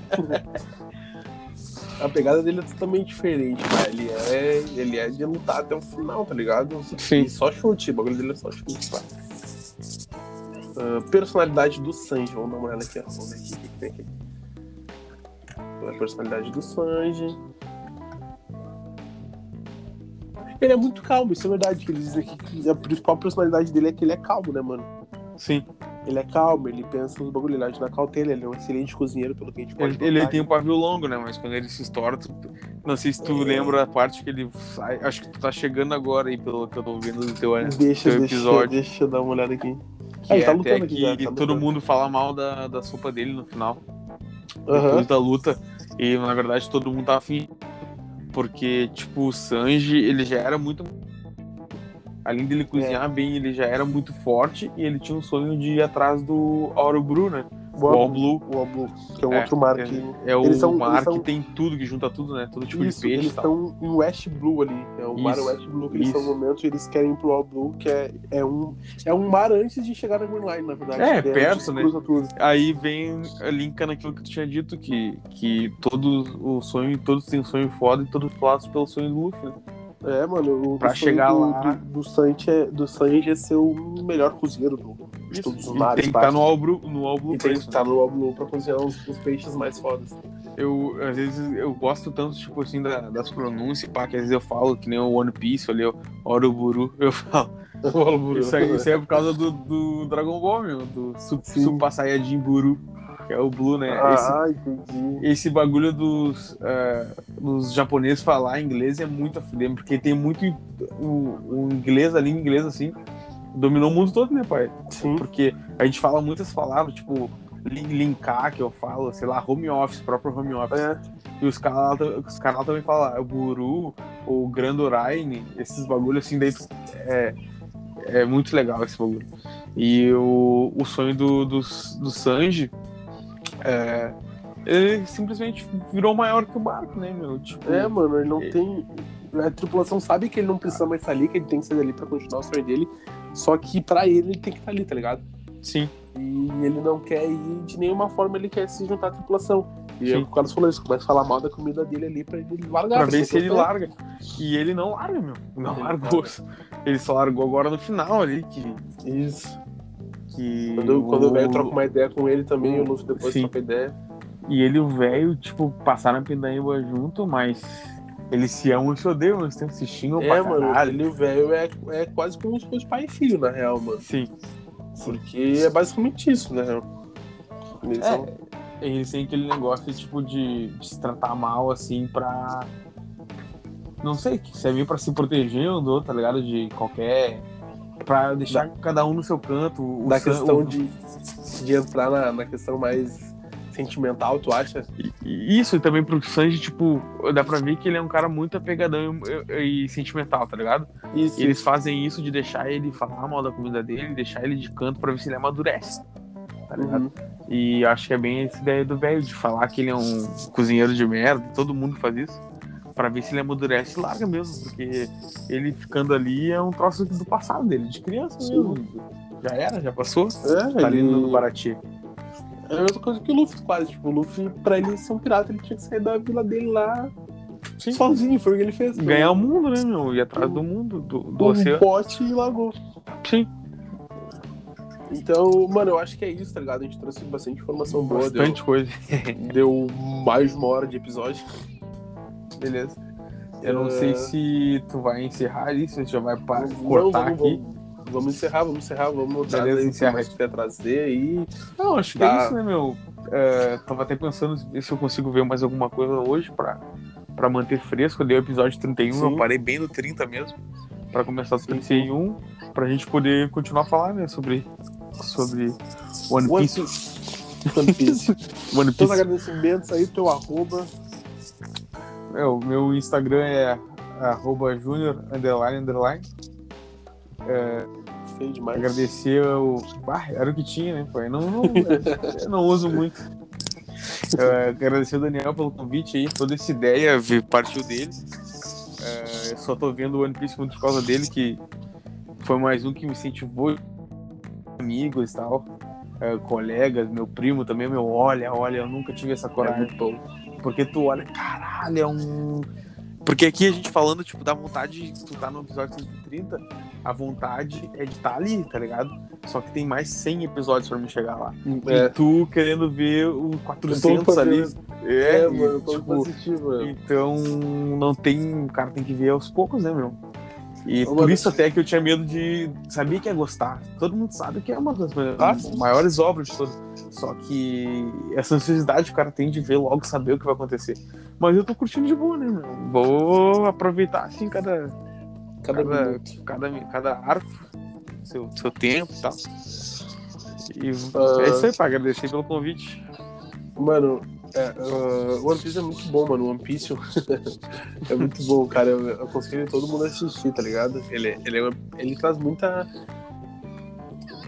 A pegada dele é totalmente diferente, cara. Ele é, ele é de lutar até o final, tá ligado?
Sim.
E só chute, o bagulho dele é só chute, pá. Ah, personalidade do Sanji, vamos dar uma olhada aqui, ó. Vamos ver o que tem aqui. A personalidade do Sanji. Ele é muito calmo, isso é verdade. Que eles dizem aqui que a principal personalidade dele é que ele é calmo, né, mano?
Sim.
Ele é calmo, ele pensa nos bagulho, ele age na cautela, ele é um excelente cozinheiro, pelo que a gente pode
Ele, ele tem um pavio longo, né? Mas quando ele se estoura, tu- não sei se tu
É.
lembra a parte que ele sai. Acho que tu tá chegando agora aí, pelo que eu tô vendo do teu,
Deixa,
teu
deixa,
episódio.
deixa eu dar uma olhada aqui.
Que é
tá
até
lutando aqui
que
já, tá
todo
lutando.
mundo fala mal da, da sopa dele no final. Depois da luta. E na verdade todo mundo tá afim. Porque, tipo, o Sanji, ele já era muito. Além dele cozinhar bem, ele já era muito forte e ele tinha um sonho de ir atrás do Aurobru, né?
O
O.
O All Blue, que é um
É,
outro mar que.
É o
Eles são-
mar
eles são-
que tem tudo, que junta tudo, né? Todo tipo
Isso,
de peixe
eles estão em West Blue ali. É o mar
Isso,
West Blue que eles estão
isso.
no momento e eles querem ir pro Blue, que é, é, um, é um mar antes de chegar na Green Line, na verdade.
É,
que
perto, né? Aí vem linka naquilo que tu tinha dito, que, que todos o sonho, todos têm um sonho foda e todos passam pelo sonho do Luffy, né?
É, mano, o
Pra chegar
do,
lá-
Do, do, Sanji é, do Sanji é ser o melhor cozinheiro do, de todos os mares.
tem que estar no All no All Blue
E tem que
Place, né?
estar no All Blue pra cozinhar os, os peixes mais fodas.
Eu, às vezes, eu gosto tanto, tipo assim, da- das pronúncias, pá, que às vezes eu falo que nem o One Piece, ali, o Oroburu, eu falo. Isso aí, isso aí é por causa do, do Dragon Ball, meu, do. Super Saiyajin Buru, que é o Blue, né? Esse,
Ah, entendi.
esse bagulho dos, eh, dos japoneses falar inglês é muito a fuder, porque tem muito o, o inglês, a língua inglesa, assim, dominou o mundo todo, né, pai?
Sim.
Porque a gente fala muitas palavras, tipo, lin- linkar, que eu falo, sei lá, home office, próprio home office.
É.
E os caras os caras também falam, é o Buru, o Grandoraine, esses bagulhos assim, daí é, é muito legal esse bagulho. E o, o sonho do, do, do Sanji, é, ele simplesmente virou maior que o barco, né, meu? Tipo,
É, mano, ele não tem. A tripulação sabe que ele não precisa mais estar ali, que ele tem que sair dali pra continuar o sonho dele. Só que pra ele, ele tem que estar ali, tá ligado?
sim,
E ele não quer ir de nenhuma forma, ele quer se juntar à tripulação. E
Sim.
o Carlos falou isso, começa a falar mal da comida dele ali pra ele largar.
pra ver se ele larga. E ele não larga, meu. Não
Ele
largou. Ele só largou agora no final ali, que...
Isso.
Que
Quando, quando o velho troca uma ideia com ele também, o Luffy depois
Sim.
troca ideia.
E ele e o velho, tipo, passaram a pindaíba junto, mas eles se amam e se odeiam, eles têm se xingam
É,
pra
mano,
caralho.
ele e o velho é, é quase como se fosse pai e filho, na real, mano.
Sim.
Porque é basicamente isso, né? Eles
É,
são-
eles têm aquele negócio, tipo, de, de se tratar mal, assim, pra... Não sei, que serve pra se proteger um do outro, tá ligado? De qualquer... Pra deixar cada um no seu canto. O
da
san-
questão
o-
de, de entrar na, na questão mais sentimental, tu acha?
E- Isso, e também pro Sanji, tipo, dá pra ver que ele é um cara muito apegadão e, e sentimental, tá ligado?
Isso.
E eles fazem isso de deixar ele falar mal da comida dele, deixar ele de canto pra ver se ele amadurece. Tá ligado?
Uhum.
E acho que é bem essa ideia do velho, de falar que ele é um cozinheiro de merda, todo mundo faz isso, pra ver se ele amadurece e larga mesmo, porque ele ficando ali é um troço do passado dele, de criança mesmo. Já era, já passou.
É,
Tá ali
ele...
no Baratie.
É a mesma coisa que o Luffy quase. Tipo, o Luffy, pra ele ser um pirata, ele tinha que sair da vila dele lá sozinho. Foi o que ele fez.
Ganhar o mundo, né, meu? Ir atrás do mundo, do, do
um
oceano.
pote e largou.
Sim,
Então, mano, eu acho que é isso, tá ligado? A gente trouxe bastante informação boa. Deu,
bastante coisa.
deu mais de uma hora de episódio.
Beleza. Eu não
É.
sei se tu vai encerrar isso, se já vai pa-
Não,
cortar
vamos,
aqui.
Vamos, vamos encerrar, vamos encerrar, vamos trazer
Beleza,
o que quer trazer aí.
Não, acho que
Tá.
é isso, né, meu? É, tava até pensando se eu consigo ver mais alguma coisa hoje pra, pra manter fresco. Eu dei o episódio 31,
Sim.
eu parei bem no 30 mesmo. Pra começar o
Sim,
31, pra gente poder continuar a falar, né, sobre, sobre One
One
Piece.
One Piece.
One
Todos
Piece.
agradecimentos aí, teu arroba.
É, o meu Instagram é arroba junior, underline, underline.
Feio demais.
Agradecer o. Ah, era o que tinha, né? Eu não, não, eu não uso muito. É, agradecer o Daniel pelo convite aí, toda essa ideia partiu dele. É, eu só tô vendo o One Piece muito por causa dele, que foi mais um que me incentivou, amigos e tal, é, colegas, meu primo também, meu, olha, olha, eu nunca tive essa
É
coragem.
bom.
Porque tu olha, caralho, é um. Porque aqui a gente falando, tipo, da vontade, tu tá no episódio 130, a vontade é de estar ali, tá ligado? Só que tem mais 100 episódios pra me chegar lá. E
É,
tu querendo ver o
Eu
400
tô
ali.
é,
É,
mano, eu tô
tipo,
positivo, mano.
então não tem. O cara tem que ver aos poucos, né, meu? E por isso até que eu tinha medo de. Sabia que ia gostar. Todo mundo sabe que é uma das
Ah,
maiores obras de todas. Só que essa necessidade que o cara tem de ver logo saber o que vai acontecer. Mas eu tô curtindo de boa, né, meu? Vou aproveitar assim cada.
Cada,
Cada, cada, cada arco, seu, seu tempo e tal. E
Ah.
é isso aí, pá. Agradecer pelo convite.
Mano, é, uh, One Piece é muito bom, mano. One Piece é muito bom, cara. Eu, eu aconselho todo mundo assistir, tá ligado? Ele, ele, é- ele traz muita.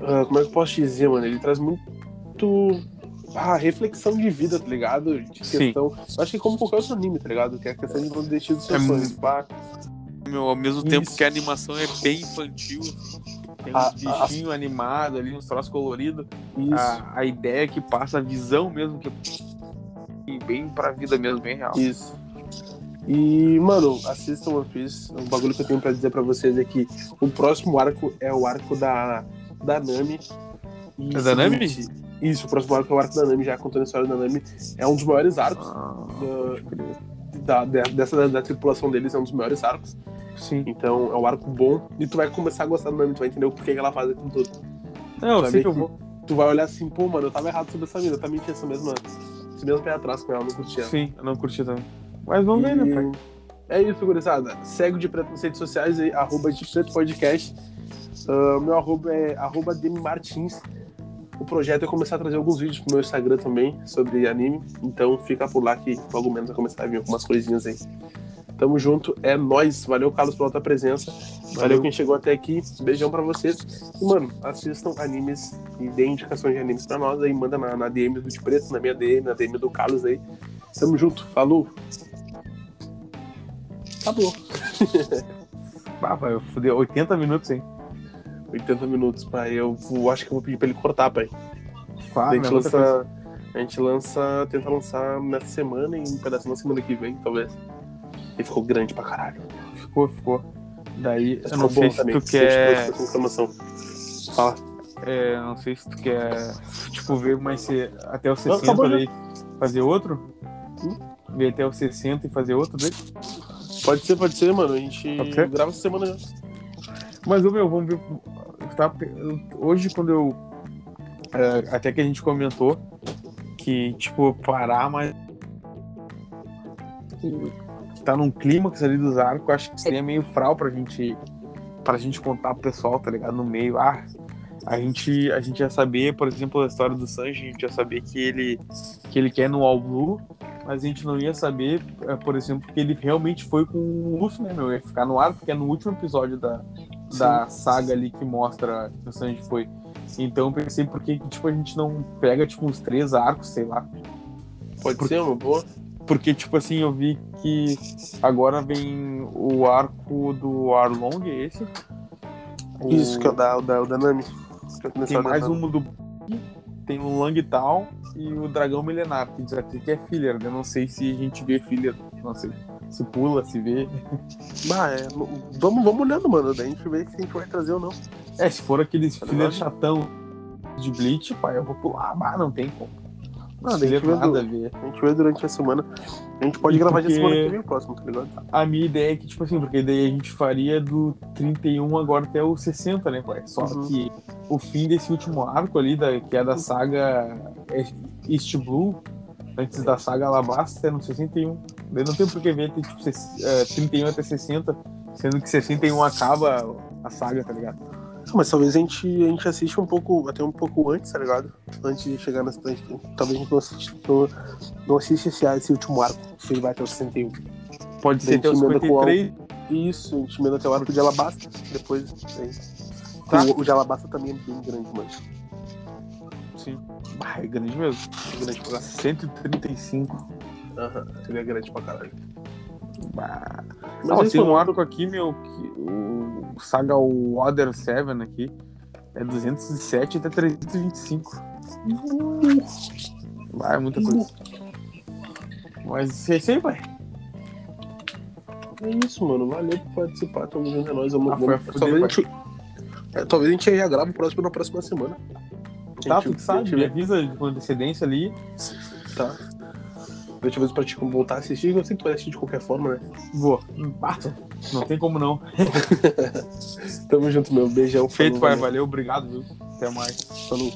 ah, como é que eu posso dizer, mano? Ele traz muito. Ah, reflexão de vida, tá ligado? De
Sim.
questão. Eu acho que como qualquer outro anime, tá ligado? Que é a questão de não desistir dos seus
É
sonhos. pá.
Meu, ao mesmo
Isso.
tempo que a animação é bem infantil, tem uns bichinhos animados ali, uns troços coloridos. A, a ideia que passa, a visão mesmo, que é bem pra vida mesmo, bem real.
Isso. E, mano, assistam One Piece. Um bagulho que eu tenho pra dizer pra vocês é que o próximo arco é o arco da, da Nami. E
É da Nami?
Isso, o próximo arco é o arco da Nami, já contando a história da Nami. É um dos maiores arcos
Ah,
da, da- dessa da, da tripulação deles, é um dos maiores arcos.
sim.
Então é um arco bom. E tu vai começar a gostar da Nami, tu vai entender o porquê que ela faz aquilo tudo.
Não, eu
Vai
sei que eu vou.
Tu vai olhar assim, pô, mano, eu tava errado sobre essa mina, eu também tinha essa mesma. Esse mesmo pé atrás com ela, não curtia.
Sim, eu não curti também. Mas vamos ver, né, pai?
E É isso, gurizada. Segue o de Preto nas redes sociais aí, arroba de Preto Podcast. Ah, meu arroba é arroba Demi Martins. O projeto é começar a trazer alguns vídeos pro meu Instagram também sobre anime. Então fica por lá que logo menos vai começar a vir algumas coisinhas aí. Tamo junto, é nóis. Valeu, Carlos, pela tua presença. Valeu, quem chegou até aqui. Beijão pra vocês. E, mano, assistam animes e deem indicações de animes pra nós aí. Manda na, na DM do de Preto, na minha DM, na DM do Carlos aí. Tamo junto, falou. Acabou.
Ah, pai, eu fudeu 80 minutos, hein?
80 minutos, pai. Eu vou- acho que eu vou pedir pra ele cortar, pai.
Claro,
a, gente
né,
lança, a gente lança, tenta lançar nessa semana e um pedaço na semana que vem, talvez. E ficou grande pra caralho.
Ficou, ficou. Daí, eu não sei se
também.
tu quer.
Fala.
É, não sei se tu quer, tipo, ver mais se até os
Não,
60
acabou já.
daí, fazer outro?
Hum?
Ver até os 60 e fazer outro daí?
Pode ser, pode ser, mano. A gente
ser?
grava essa semana já.
Mas, ô, meu, vamos ver. Tá, hoje, quando eu. é, até que a gente comentou que, tipo, parar, mas. Tá num clímax ali dos arcos, acho que seria meio fral pra gente. Pra gente contar pro pessoal, tá ligado? No meio. Ah, a gente, a gente ia saber, por exemplo, a história do Sanji, a gente ia saber que ele que ele quer no All Blue, mas a gente não ia saber, é, por exemplo, que ele realmente foi com o Luffy, né, meu? Ia ficar no ar, porque é no último episódio da, da saga ali que mostra que o Sanji foi. Então eu pensei por que tipo, a gente não pega tipo uns três arcos, sei lá.
Pode
Por-
ser uma boa.
Porque, tipo assim, eu vi que agora vem o arco do Arlong, é esse. O-
Isso, que é o da, o da, o da Nami.
Tem mais um do. Tem o Lang Tal e o Dragão Milenar, que diz aqui que é filler. Eu não sei se a gente vê filler. Não sei. Se pula, se vê.
Bah, é, vamos, vamos olhando, mano. Daí a gente vê se a gente vai trazer ou não.
É, se for aqueles
Tá
filler chatão de Bleach, pai, eu vou pular. Ah, não tem como.
Não, a gente, vê
nada
du-
a ver.
a gente vê durante a semana. A gente pode
E
gravar
porque-
semana que vem o próximo, tá ligado?
A minha ideia é que, tipo assim, porque daí a gente faria do 31 agora até o 60, né, pai? Só
Uhum.
que o fim desse último arco ali, da, que é da saga East Blue, antes da saga Alabasta, é no 61. Daí não tem por que ver, tem tipo ses- eh, 31 até 60, sendo que 61 acaba a saga, tá ligado?
Não, Mas talvez a gente, a gente assista um pouco, até um pouco antes, tá ligado? Antes de chegar nessa. Talvez a gente não assista, não, não assista esse, esse último arco, se ele vai até o 61.
Pode ser até o
a gente emenda com o
53.
Isso, a gente emenda até o arco de Alabasta. Depois. Aí.
Tá.
O, o de Alabasta também é bem grande, mano.
Sim. Ah, é grande mesmo.
É grande pra caralho.
135.
Aham, ele é grande pra caralho.
Bah.
Mas
Não,
esse
tem um arco aqui, meu, que o Saga Water 7 aqui é 207 até 325. Vai, é muita coisa. Mas é isso aí, pai.
É isso, mano. Valeu por participar. Tamo junto, é nóis. Vamos,
Ah, foi a fuder,
talvez, a gente, é, talvez a gente já grave o próximo na próxima semana.
Tá, tu que sabe, me avisa com antecedência ali.
Tá. Deixa eu ver pra te voltar a assistir. Eu sei que tu vai assistir de qualquer forma, né?
Vou. Bata. Não tem como não.
Tamo junto, meu. Beijão.
Feito,
falou,
pai.
valeu.
Valeu, obrigado, viu? Até mais.
Falou.